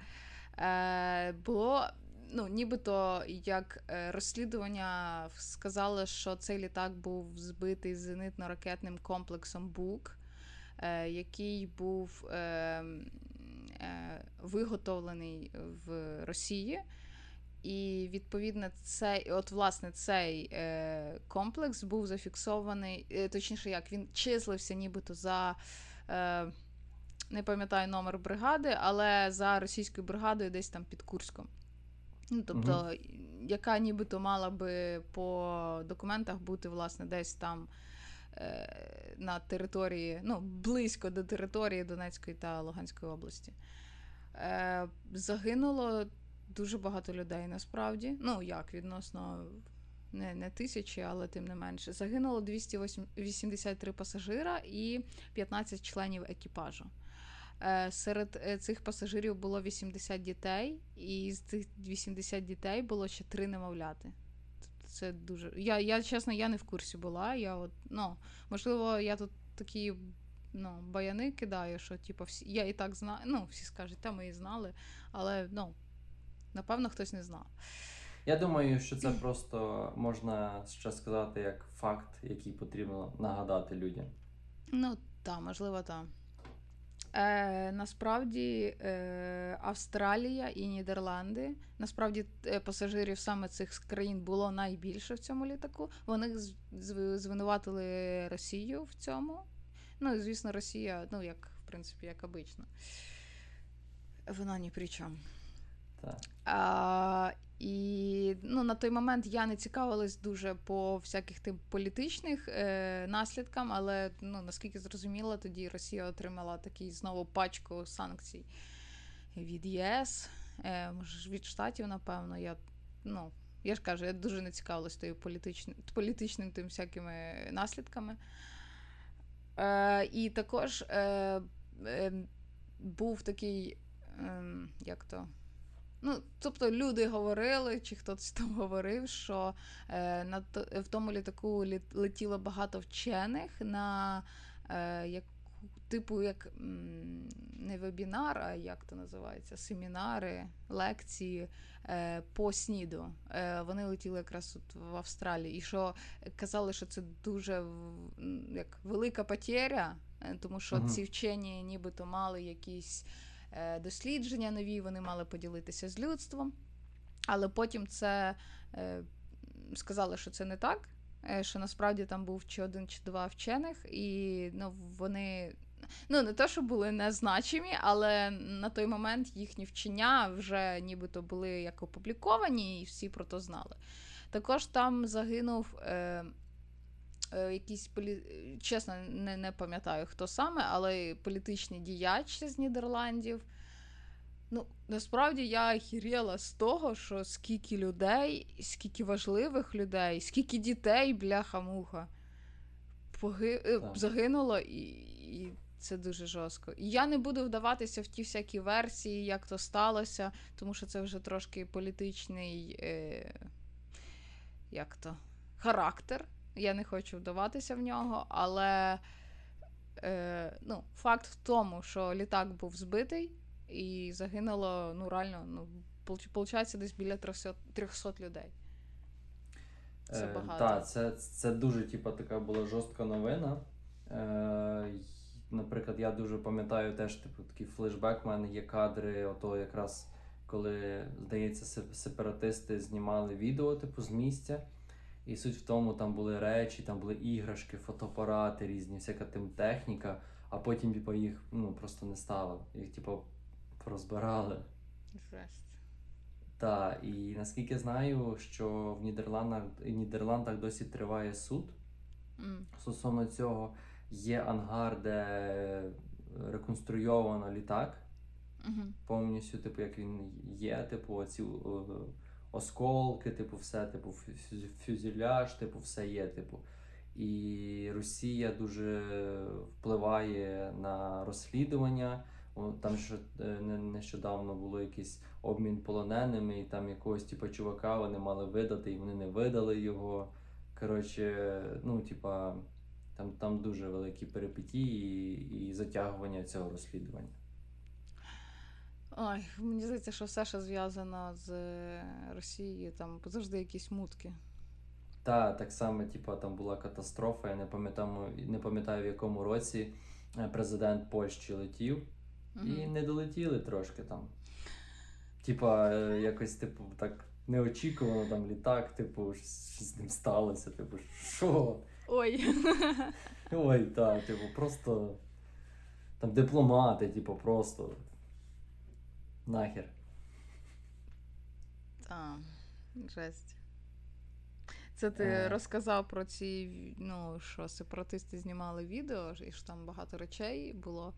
Е, було, ну, нібито як е, розслідування сказали, що цей літак був збитий зенитно-ракетним комплексом БУК, е, який був е, м, е, виготовлений в Росії. І відповідно цей, от власне цей е, комплекс був зафіксований, е, точніше, як він числився нібито за. Е, не пам'ятаю номер бригади, але за російською бригадою десь там під Курськом. Ну, тобто, яка нібито мала би по документах бути, власне, десь там е, на території, ну, близько до території Донецької та Луганської області. Е, загинуло дуже багато людей насправді. Ну, як відносно не, не тисячі, але тим не менше. Загинуло 283 пасажира і 15 членів екіпажу. Е, Серед е, цих пасажирів було 80 дітей, і з цих 80 дітей було ще три немовляти. Це дуже. Я, я чесно, я не в курсі була. Я от, ну, можливо, я тут такі ну, баяни кидаю, що типу, всі, я і так знаю. Ну, всі скажуть, та ми і знали, але ну, напевно, хтось не знав. Я думаю, що це просто можна ще сказати як факт, який потрібно нагадати людям. Ну, так, можливо, так. Е, насправді е, Австралія і Нідерланди. Насправді е, пасажирів саме цих країн було найбільше в цьому літаку. Вони звинуватили Росію в цьому. Ну, і, звісно, Росія, ну, як, в принципі, як обично. Вона ні при чому. Так. А, і ну, на той момент я не цікавилась дуже по всяких тим політичних е, наслідкам, але ну, наскільки зрозуміло, тоді Росія отримала такий знову пачку санкцій від ЄС, е, від Штатів, напевно. Я, ну, я ж кажу, я дуже не цікавилась тою політичним, політичним тим всякими наслідками. Е, і також е, е, був такий, е, як то. Ну, тобто люди говорили, чи хтось *laughs* там говорив, що е, на в тому літаку літ, летіло багато вчених на е, як, типу, як не вебінар, а як то називається, семінари, лекції е, по СНІДу. Е, вони летіли якраз от в Австралії. І що казали, що це дуже як велика потеря, е, тому що Мгм. ці вчені нібито мали якісь дослідження нові, вони мали поділитися з людством. Але потім це е, сказали, що це не так. е, Що насправді там був чи один, чи два вчених, і ну, вони ну не те, що були незначимі, але на той момент їхні вчення вже нібито були як опубліковані, і всі про то знали. Також там загинув е, е, якийсь полі... чесно, не, не пам'ятаю хто саме, але політичний діяч з Нідерландів. Ну, насправді я охеріла з того, що скільки людей, скільки важливих людей, скільки дітей, бляха-муха, поги... е, загинуло, і, і це дуже жорстко. І я не буду вдаватися в ті всякі версії, як то сталося, тому що це вже трошки політичний е... як то, характер. Я не хочу вдаватися в нього, але е... ну, факт в тому, що літак був збитий і загинуло, ну, реально, ну, виходить, десь біля 300, 300 людей. Це Е, багато. Так, це, це дуже типу, така була жорстка новина. Е, наприклад, я дуже пам'ятаю теж типу, такий флешбек. У мене є кадри, ото якраз коли, здається, сепаратисти знімали відео типу, з місця. І суть в тому, там були речі, там були іграшки, фотоапарати різні, всяка тим техніка, а потім типу, їх ну, просто не стало. Їх типу, розбирали. Жесть. Так, і наскільки знаю, що в Нідерландах, в Нідерландах досі триває суд М. стосовно цього. Є ангар, де реконструйовано літак Мгм. повністю, типу, як він є, типу, оці е, осколки, типу, все, типу, фю- фюзеляж, типу, все є, типу. І Росія дуже впливає на розслідування. Там ще е, нещодавно було якийсь обмін полоненими, і там якогось типу, чувака вони мали видати, і вони не видали його. Коротше, ну, типа, там, там дуже великі перипетії і, і затягування цього розслідування. Ой, мені здається, що все, що зв'язано з е, Росією, там завжди якісь мутки. Та так само, типу, там була катастрофа. Я не пам'ятаю, не пам'ятаю в якому році е, президент Польщі летів і не долетіли трошки там. Типа, е, якось, типу, так неочікувано там літак, типу, щось з ним сталося. Типу, що? Ой. Ой, так, типу, просто там дипломати, типу, просто нахер. Та, жесть. Це ти Е. розказав про ці, ну, що сепаратисти знімали відео, і що там багато речей було.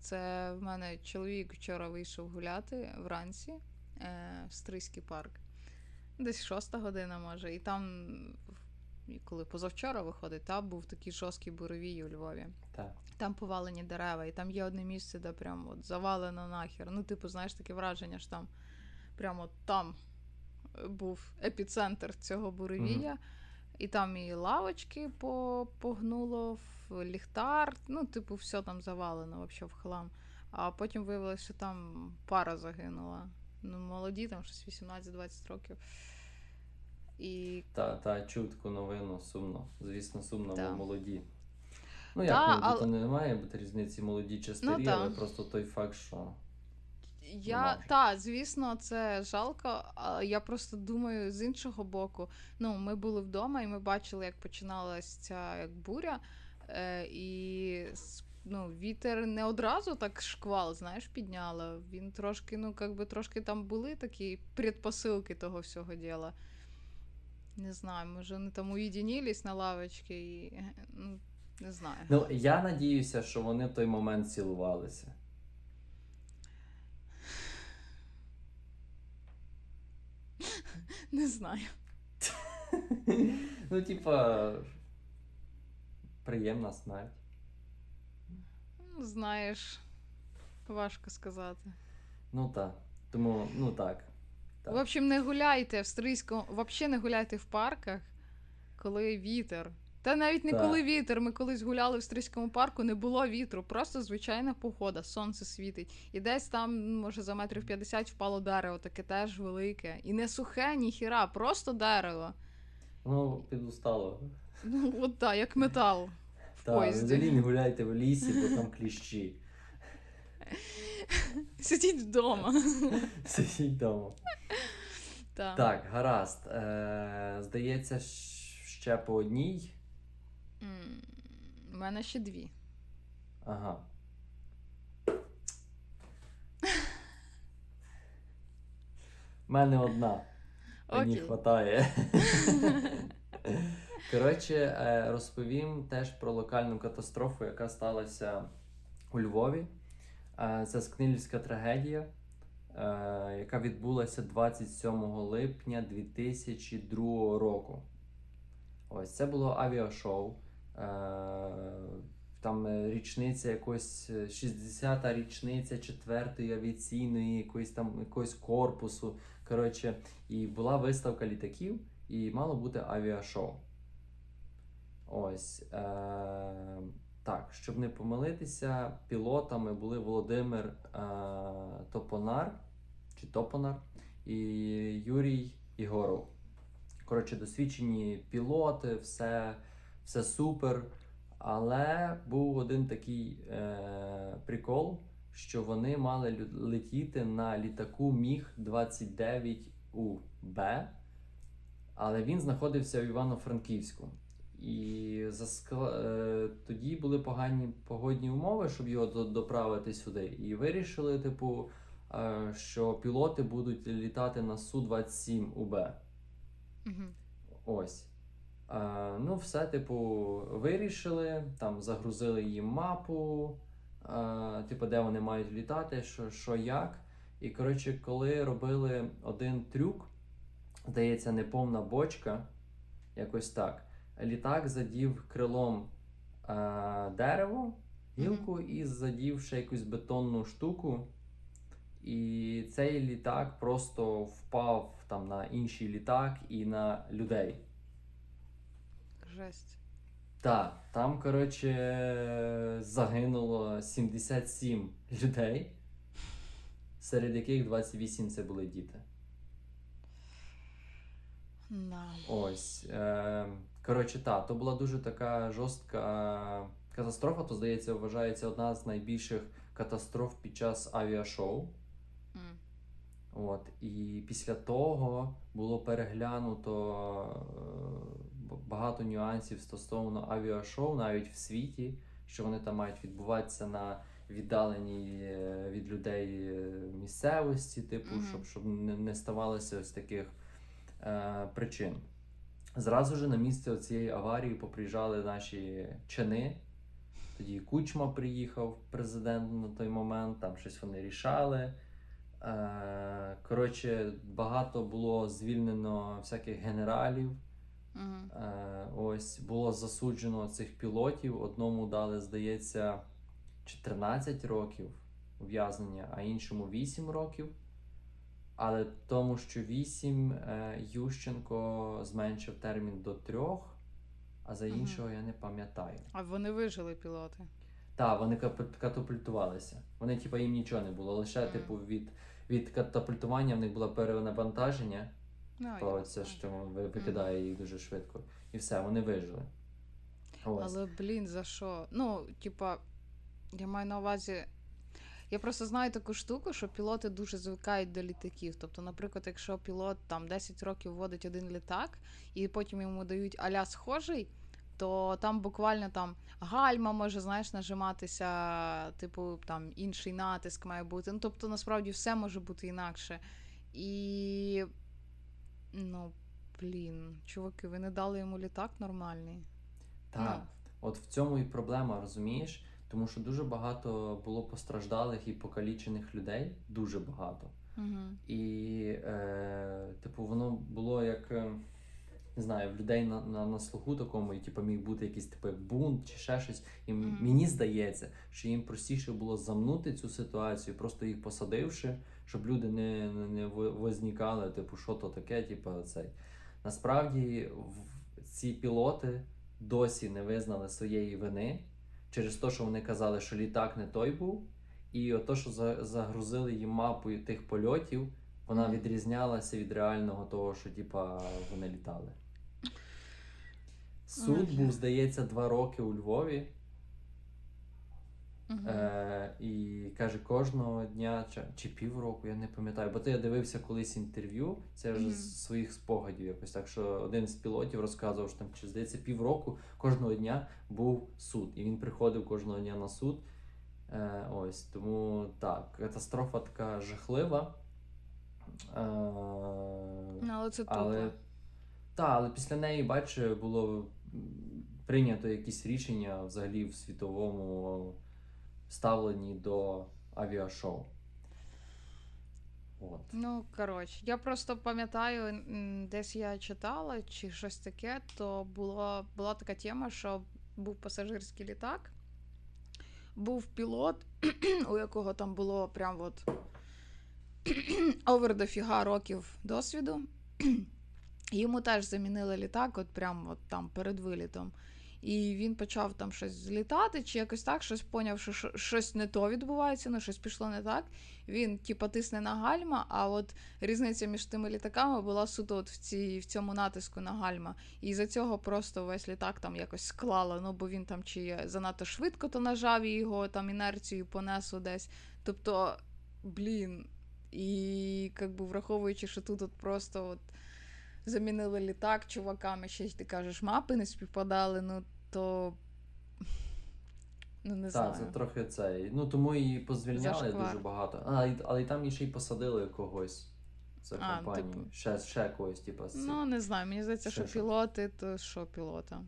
Це в мене чоловік вчора вийшов гуляти вранці е, в Стрийський парк. Десь шоста година, може. І там, і коли позавчора виходить, там був такий жорсткий буровій у Львові. Так. Там повалені дерева, і там є одне місце, де прям от завалено нахер. Ну, типу, знаєш, таке враження, що там прямо там е, був епіцентр цього буревія. І там і лавочки погнуло, в ліхтар, ну, типу, все там завалено взагалі в хлам. А потім виявилося, що там пара загинула. Ну, молоді, там щось 18-20 років. І Та, та чув таку новину, сумно. Звісно, сумно, Та. бо молоді. Ну, Та, як молоді, але- то не має бути різниці молоді чи старі, та. але просто той факт, що. Я та, звісно, це жалко. А я просто думаю, з іншого боку, ну, ми були вдома і ми бачили, як починалася ця як буря. Е, і ну, вітер не одразу так шквал, знаєш, підняло. Він трошки, ну, как би трошки там були такі предпосилки того всього діла. Не знаю, може, вони там уєдинились на лавочці і. Ну, не знаю. Ну, я надіюся, що вони в той момент цілувалися. Не знаю. Ну, типа, приємна смерть. Ну, Знаєш, важко сказати. Ну так. Тому, ну так. Так. В общем, не гуляйте в стрийському, взагалі не гуляйте в парках, коли вітер. Та навіть не Так. коли вітер. Ми колись гуляли в стрийському парку, не було вітру, просто звичайна погода, сонце світить. І десь там, може, за метрів 50 впало дерево, таке теж велике. І не сухе, ні хіра, просто дерево. Ну, підустало. Ну, от так, як метал в Так, поїзді. взагалі не гуляйте в лісі, бо там кліщі. *laughs* *laughs* Сидіть вдома. *laughs* Сидіть вдома. Так. Так, гаразд. Е, здається, ще по одній. У мене ще дві. Ага. *laughs* У мене одна. Мені хватає. Коротше, е, розповім теж про локальну катастрофу, яка сталася у Львові. Е, Це Скнилівська трагедія, е, яка відбулася 27 липня 2002 року. Ось це було авіашоу. Е, Там річниця якось е, 60-та річниця четвертої авіаційної, якоїсь там якогось корпусу. Коротше, і була виставка літаків, і мало бути авіашоу. Ось. Так, щоб не помилитися, пілотами були Володимир е- Топонар чи Топонар і Юрій Ігоров. Коротше, досвідчені пілоти, все, все супер. Але був один такий е- прикол, що вони мали летіти на літаку Міг 29 УБ, але він знаходився в Івано-Франківську. І за скла- е, тоді були погані погодні умови, щоб його доправити сюди. І вирішили, типу, е, що пілоти будуть літати на Су-27 УБ. Мгм. Ось. Е, ну, все, типу, вирішили, там загрузили їм мапу, типу, де вони мають літати, що, що як. І коротше, коли робили один трюк, здається, неповна бочка, якось так. Літак задів крилом е, дерево, гілку, і задів ще якусь бетонну штуку. І цей літак просто впав там на інший літак і на людей. Жесть. Так, там, коротше, загинуло 77 людей, серед яких 28 це були діти. Да. Ось. Е, коротше, так, то була дуже така жорстка катастрофа, то, здається, вважається одна з найбільших катастроф під час авіашоу. М. От, і після того було переглянуто е, багато нюансів стосовно авіашоу, навіть в світі, що вони там мають відбуватися на віддаленій е, від людей е, місцевості, типу, Мгм. щоб, щоб не, не ставалося ось таких е, причин. Зразу ж на місце цієї аварії поприїжджали наші чини. Тоді Кучма приїхав, президент на той момент, там щось вони рішали. Е, Коротше, багато було звільнено всяких генералів. Е, Ось було засуджено цих пілотів. Одному дали, здається, 14 років ув'язнення, а іншому 8 років. Але тому, що 8 е, Ющенко зменшив термін до 3, а за іншого я не пам'ятаю. А вони вижили пілоти. Так, вони катапультувалися. Вони, типу, їм нічого не було. Лише, Мгм. типу, від, від катапультування в них було перенавантаження, Ну, то це що ви- викидає їх дуже швидко. І все, вони вижили. Ось. Але блін, за що? Ну, типа, я маю на увазі. Я просто знаю таку штуку, що пілоти дуже звикають до літаків. Тобто, наприклад, якщо пілот там 10 років водить один літак, і потім йому дають аля схожий, то там буквально там гальма може, знаєш, нажиматися, типу, там інший натиск має бути. Ну, тобто, насправді все може бути інакше. І. Ну, блін, чуваки, ви не дали йому літак нормальний. Так, Ну. от в цьому і проблема, розумієш? Тому що дуже багато було постраждалих і покалічених людей, дуже багато. Угу. І, е, типу, воно було як. е, Не знаю, в людей на, на, на слуху такому, і типу, міг бути якийсь типу, бунт чи ще щось. І Мгм. мені здається, що їм простіше було замнути цю ситуацію, просто їх посадивши, щоб люди не, не, не возникали, типу, що то таке, типу, цей. Насправді, в- ці пілоти досі не визнали своєї вини через те, що вони казали, що літак не той був, і то, що загрузили їм мапою тих польотів, вона відрізнялася від реального того, що типа вони літали. Суд був, здається, два роки у Львові. Угу. Е, і каже, кожного дня чи, чи півроку, я не пам'ятаю. Бо то я дивився колись інтерв'ю, це вже Мгм. з своїх спогадів якось. Так що один з пілотів розказував, що там чи здається півроку кожного дня був суд. І він приходив кожного дня на суд. Е, ось тому так, катастрофа така жахлива. Е, Ну, але це але, та, але після неї, бач, було прийнято якісь рішення взагалі в світовому ставленні до авіашоу. От. Ну, коротше, я просто пам'ятаю, десь я читала чи щось таке, то було, була така тема, що був пасажирський літак, був пілот, *clears throat* у якого там було прям от *clears throat* овер дофіга років досвіду. *clears throat* Йому теж замінили літак, от прям от там перед вилітом. І він почав там щось злітати, чи якось так, щось поняв, що що- щось не то відбувається, ну щось пішло не так. Він типа тисне на гальма, а от різниця між тими літаками була суто от в, цій, в цьому натиску на гальма. І за цього просто весь літак там якось склало. Ну бо він там чи занадто швидко то нажав і його там інерцію понесло десь. Тобто, блін. І як враховуючи, що тут от просто от замінили літак чуваками, ще ти кажеш, мапи не співпадали, ну то. Ну, не Так, знаю. це трохи цей. Ну тому і позвільняли Зашквар. дуже багато. А, і- але й там і ще й посадили когось за А, компанію. типу. Ще, ще когось, типу, з. Ну, не знаю, мені здається, Ще що що? пілоти, то що пілота.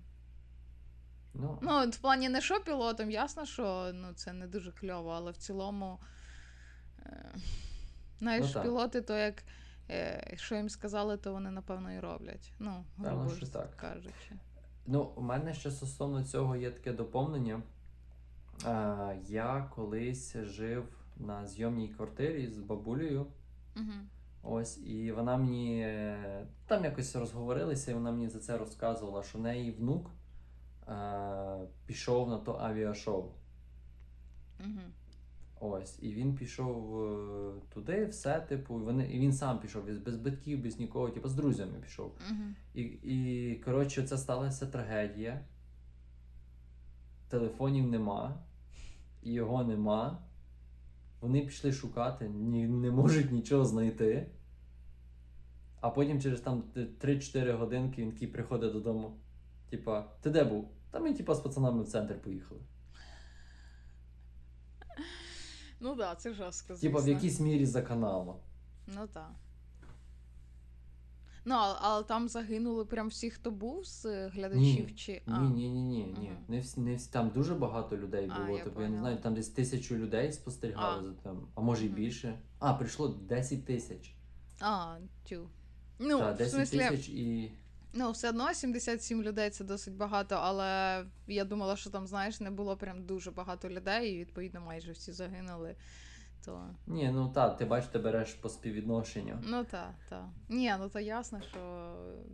ну, Ну, в плані не що пілотом, ясно, що ну, це не дуже кльово, але в цілому. Е, знаєш, Ну, так. пілоти, то як е, що їм сказали, то вони напевно і роблять. Ну, грубо що ж так. кажучи. Ну, у мене ще стосовно цього є таке доповнення. Е, я колись жив на зйомній квартирі з бабулею. Угу. Ось, і вона мені е, там якось розговорилися, і вона мені за це розказувала, що в неї внук е, пішов на то авіашоу. Угу. Ось, і він пішов е, туди, все, типу, вони, і він сам пішов без, без батьків, без нікого, типу, з друзями пішов. Угу. І, і коротше, це сталася трагедія. Телефонів нема, його нема. Вони пішли шукати, ні, не можуть нічого знайти. А потім через там 3-4 годинки він такий приходить додому. Типа, ти де був? Та ми, типа, з пацанами в центр поїхали. Ну да, це жорстко. Типа, в звісно. якійсь мірі за каналом. Ну так. Ну, але, але там загинули прям всі, хто був з е, глядачів, Ні. чи. Ні, ні, ні, ні, ні. Ага. Не всі, не всі, там дуже багато людей А, було. я тобто, я не поняла. знаю, там десь тисячу людей спостерігали А. за тим, а може й Мгм. більше. А, прийшло 10 тисяч. А, тю. Ну, Та, в 10 смислі, тисяч і. Ну, все одно 77 людей це досить багато, але я думала, що там, знаєш, не було прям дуже багато людей, і відповідно майже всі загинули. То... Ні, ну так, ти бачиш, ти береш по співвідношенню. Ну так, так. Ні, ну то ясно, що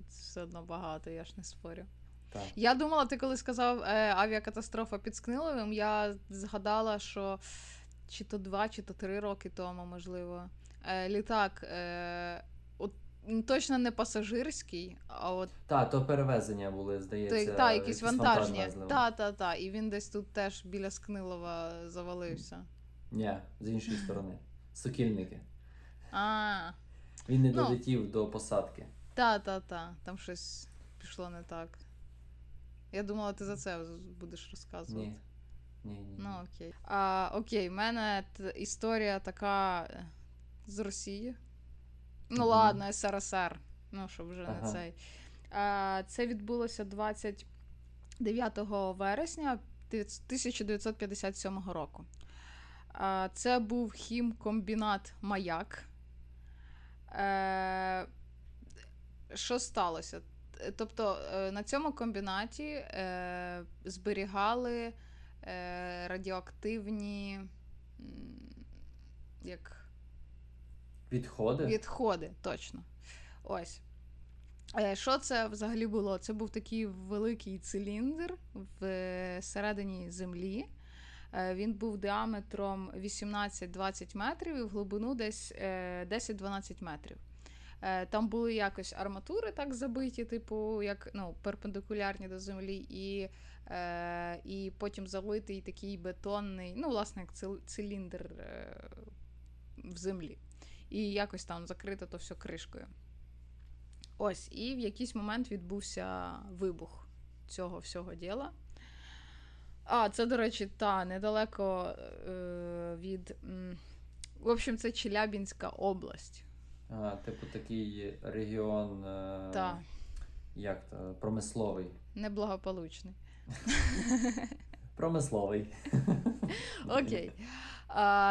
все одно багато, я ж не спорю. Так. Я думала, ти коли сказав е, авіакатастрофа під Скниловим, я згадала, що чи то два, чи то три роки тому, можливо, е, літак. Е, Точно не пасажирський, а от Та, то перевезення були, здається. та, та, якісь вантажні. Та, та, та. І він десь тут теж біля Скнилова завалився. Ні, з іншої сторони. Сокільники. А, Він не Ну. долетів до посадки. та, та, та. Там щось пішло не так. Я думала, ти за це будеш розказувати. Ні. Ні, ні. Ну, окей. А, окей, в мене історія така е, з Росії. Ну, ладно, СРСР. Ну, щоб вже не цей. А, це відбулося 29 вересня 1957 року. А, це був хімкомбінат Маяк. Е, що сталося? Тобто е, на цьому комбінаті е, зберігали е, радіоактивні як Відходи? відходи, точно. Ось. Е, Що це взагалі було? Це був такий великий циліндр всередині землі. Е, Він був діаметром 18-20 метрів і в глибину десь е, 10-12 метрів. Е, Там були якось арматури так забиті, типу, як ну, перпендикулярні до землі, і, е, і потім залитий такий бетонний, ну, власне, як циліндр е, в землі. І якось там закрито то все кришкою. Ось, і в якийсь момент відбувся вибух цього всього діла. А, це, до речі, та недалеко е, від. М, в общем, це Челябінська область. А, типу такий регіон. Е... Та, Як то? Промисловий. неблагополучний. *laughs* Промисловий. Окей. *laughs*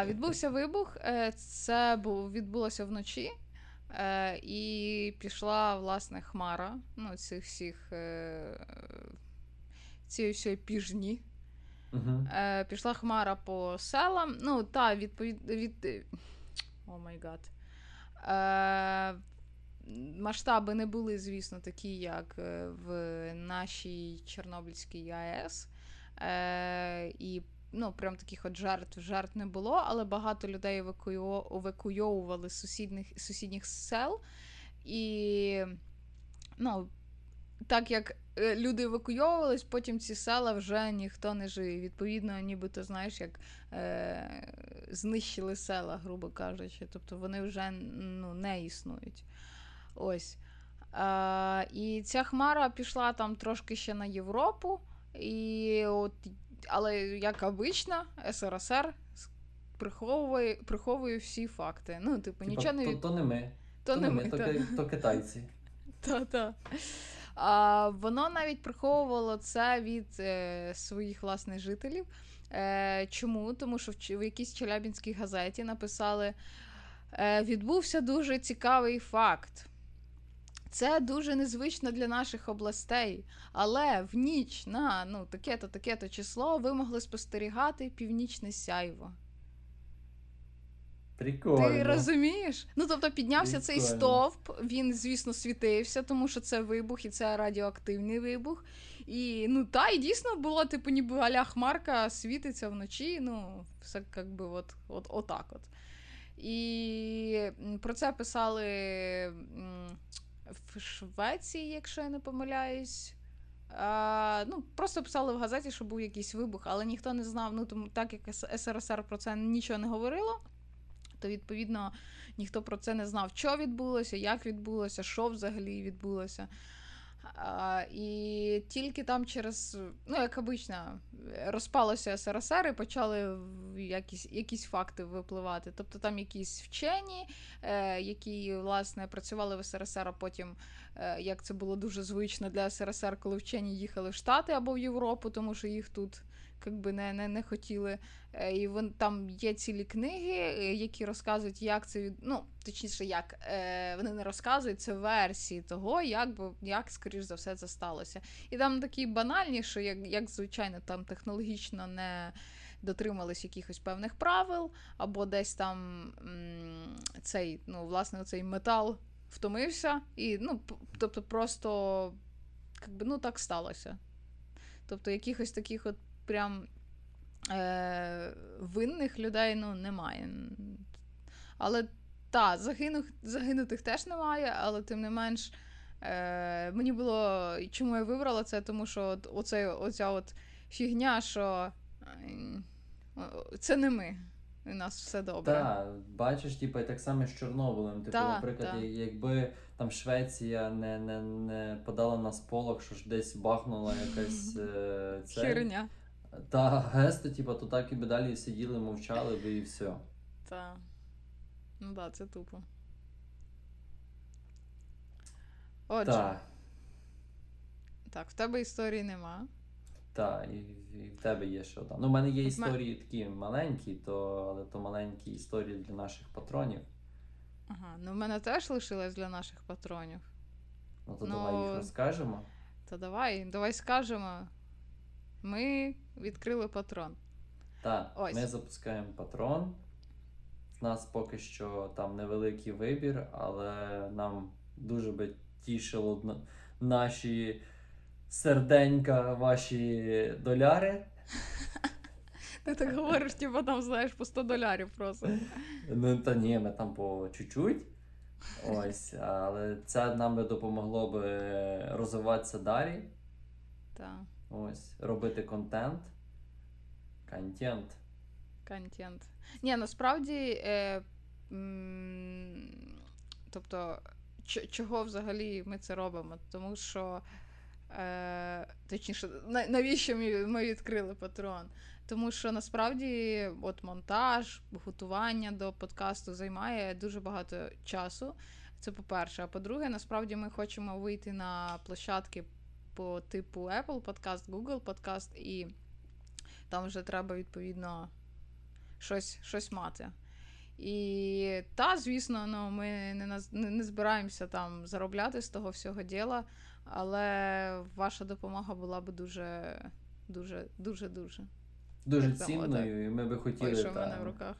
Відбувся вибух. Е, Це відбулося вночі. Е, і пішла, власне, хмара. Ну, цих всіх. Е, цієї всієї піжні. Е, пішла хмара по селам. Ну, та, відповід... від... Oh my God. Масштаби не були, звісно, такі, як в нашій Чорнобильській АЕС. Е, і ну, прям таких от жертв жертв не було, але багато людей евакуйовували з сусідніх, сусідніх сел. І ну, так як е, люди евакуйовувались, потім ці села вже ніхто не жив. Відповідно, нібито, знаєш, як е, знищили села, грубо кажучи. Тобто вони вже ну, не існують. Ось. Е, і ця хмара пішла там трошки ще на Європу. І от, але, як обично, СРСР приховує, приховує всі факти. Ну, типу, нічого не від... то не ми. то не ми, то, та. ки- то китайці. *laughs* Та-та. А, воно навіть приховувало це від е, своїх власних жителів. Е, чому? Тому що в, в якійсь челябінській газеті написали: е, відбувся дуже цікавий факт. Це дуже незвично для наших областей, але в ніч на ну, таке-то, таке-то число ви могли спостерігати північне сяйво. Прикольно. Ти розумієш? Ну тобто піднявся цей стовп, він, звісно, світився, тому що це вибух, і це радіоактивний вибух. І ну та, і дійсно було, типу, ніби аля хмарка світиться вночі. Ну, все як би от, от, отак от. І про це писали в Швеції, якщо я не помиляюсь. А, ну, просто писали в газеті, що був якийсь вибух, але ніхто не знав. Ну, тому так як СРСР про це нічого не говорило, то відповідно ніхто про це не знав, що відбулося, як відбулося, що взагалі відбулося. І тільки там через, ну, як обично, розпалося СРСР і почали якісь, якісь факти випливати. Тобто там якісь вчені, е, які, власне, працювали в СРСР, а потім, е, як це було дуже звично для СРСР, коли вчені їхали в Штати або в Європу, тому що їх тут якби не, не, не хотіли. Е, І вон, там є цілі книги, е, які розказують, як це від... ну, точніше, як е, вони не розказують, це версії того, як би як, скоріш за все, це сталося. І там такі банальні, що як, як звичайно, там технологічно не дотримались якихось певних правил, або десь там цей, ну, власне, цей метал втомився, і ну, тобто, просто якби, ну, так сталося. Тобто, якихось таких от прям е, винних людей ну, немає. Але та, загинух, загинутих теж немає, але тим не менш. Е, мені було. Чому я вибрала це? Тому що от, оце, оця от фігня, що е, це не ми. у нас все добре. Так, бачиш, типу, і так само з Чорнобилем. Типу, Та, наприклад, та. якби там Швеція не, не, не подала на сполох, що ж десь бахнула якась е, це. Херня. Та гесто, типу, то так і би далі сиділи, мовчали би і все. Та. Ну да, це тупо. Отже, Так, так, в тебе історії нема. та, і, і в тебе є ще одна. Ну, в мене є історії такі маленькі, то, але то маленькі історії для наших патронів. Ага, ну в мене теж лишилось для наших патронів. Ну то Ну, давай їх розкажемо. То давай, давай скажемо. Ми відкрили патрон. Так, Ось. ми запускаємо патрон. У нас поки що там невеликий вибір, але нам дуже би тішило наші серденька, ваші доляри. *laughs* Ти так говориш, типу там, знаєш, по 100 долярів просто. Ну та ні, ми там по чуть-чуть. Ось, але це нам би допомогло би розвиватися далі. Так, Ось, робити контент. Контент. контент. Ні, насправді. Е, м, тобто, ч- чого взагалі ми це робимо? Тому що. Е, точніше, на- навіщо ми, відкрили патрон? Тому що насправді от монтаж, готування до подкасту займає дуже багато часу. Це по-перше. А по-друге, насправді ми хочемо вийти на площадки по типу Apple Podcast, Google Podcast, і там вже треба відповідно щось, щось мати. І та, звісно, ну, ми не, не, не збираємося там заробляти з того всього діла, але ваша допомога була б дуже, дуже, дуже, дуже. Дуже цінною, і ми би хотіли. Ой, що в мене в руках.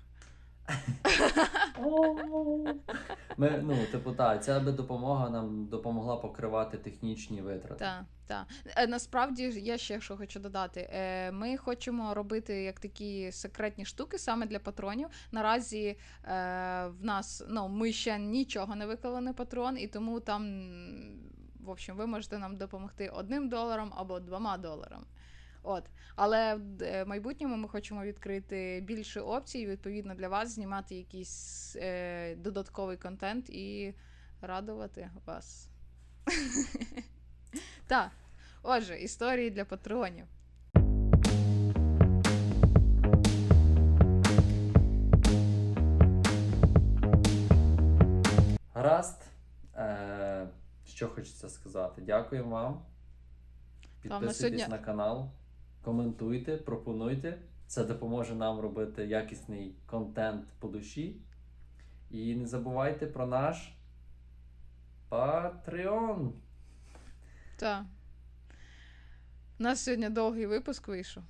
Ми, ну, типу, так, ця би допомога нам допомогла покривати технічні витрати. Так, так. Е, Насправді я ще що хочу додати. Е, Ми хочемо робити як такі секретні штуки саме для патронів. Наразі е, в нас ну, ми ще нічого не виклали на патрон, і тому там, в общем, ви можете нам допомогти одним доларом або двома доларами. От. Але в е, майбутньому ми хочемо відкрити більше опцій, відповідно для вас знімати якийсь е, додатковий контент і радувати вас. *laughs* Так. Отже, історії для патронів. Гаразд. Е, що хочеться сказати? Дякуємо вам. Підписуйтесь на канал, коментуйте, пропонуйте. Це допоможе нам робити якісний контент по душі. І не забувайте про наш Patreon. Так. У нас сьогодні довгий випуск вийшов.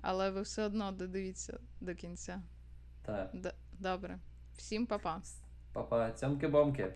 Але ви все одно додивіться до кінця. Так, Д- Добре. Всім па-па. папа, цьомки-бомки.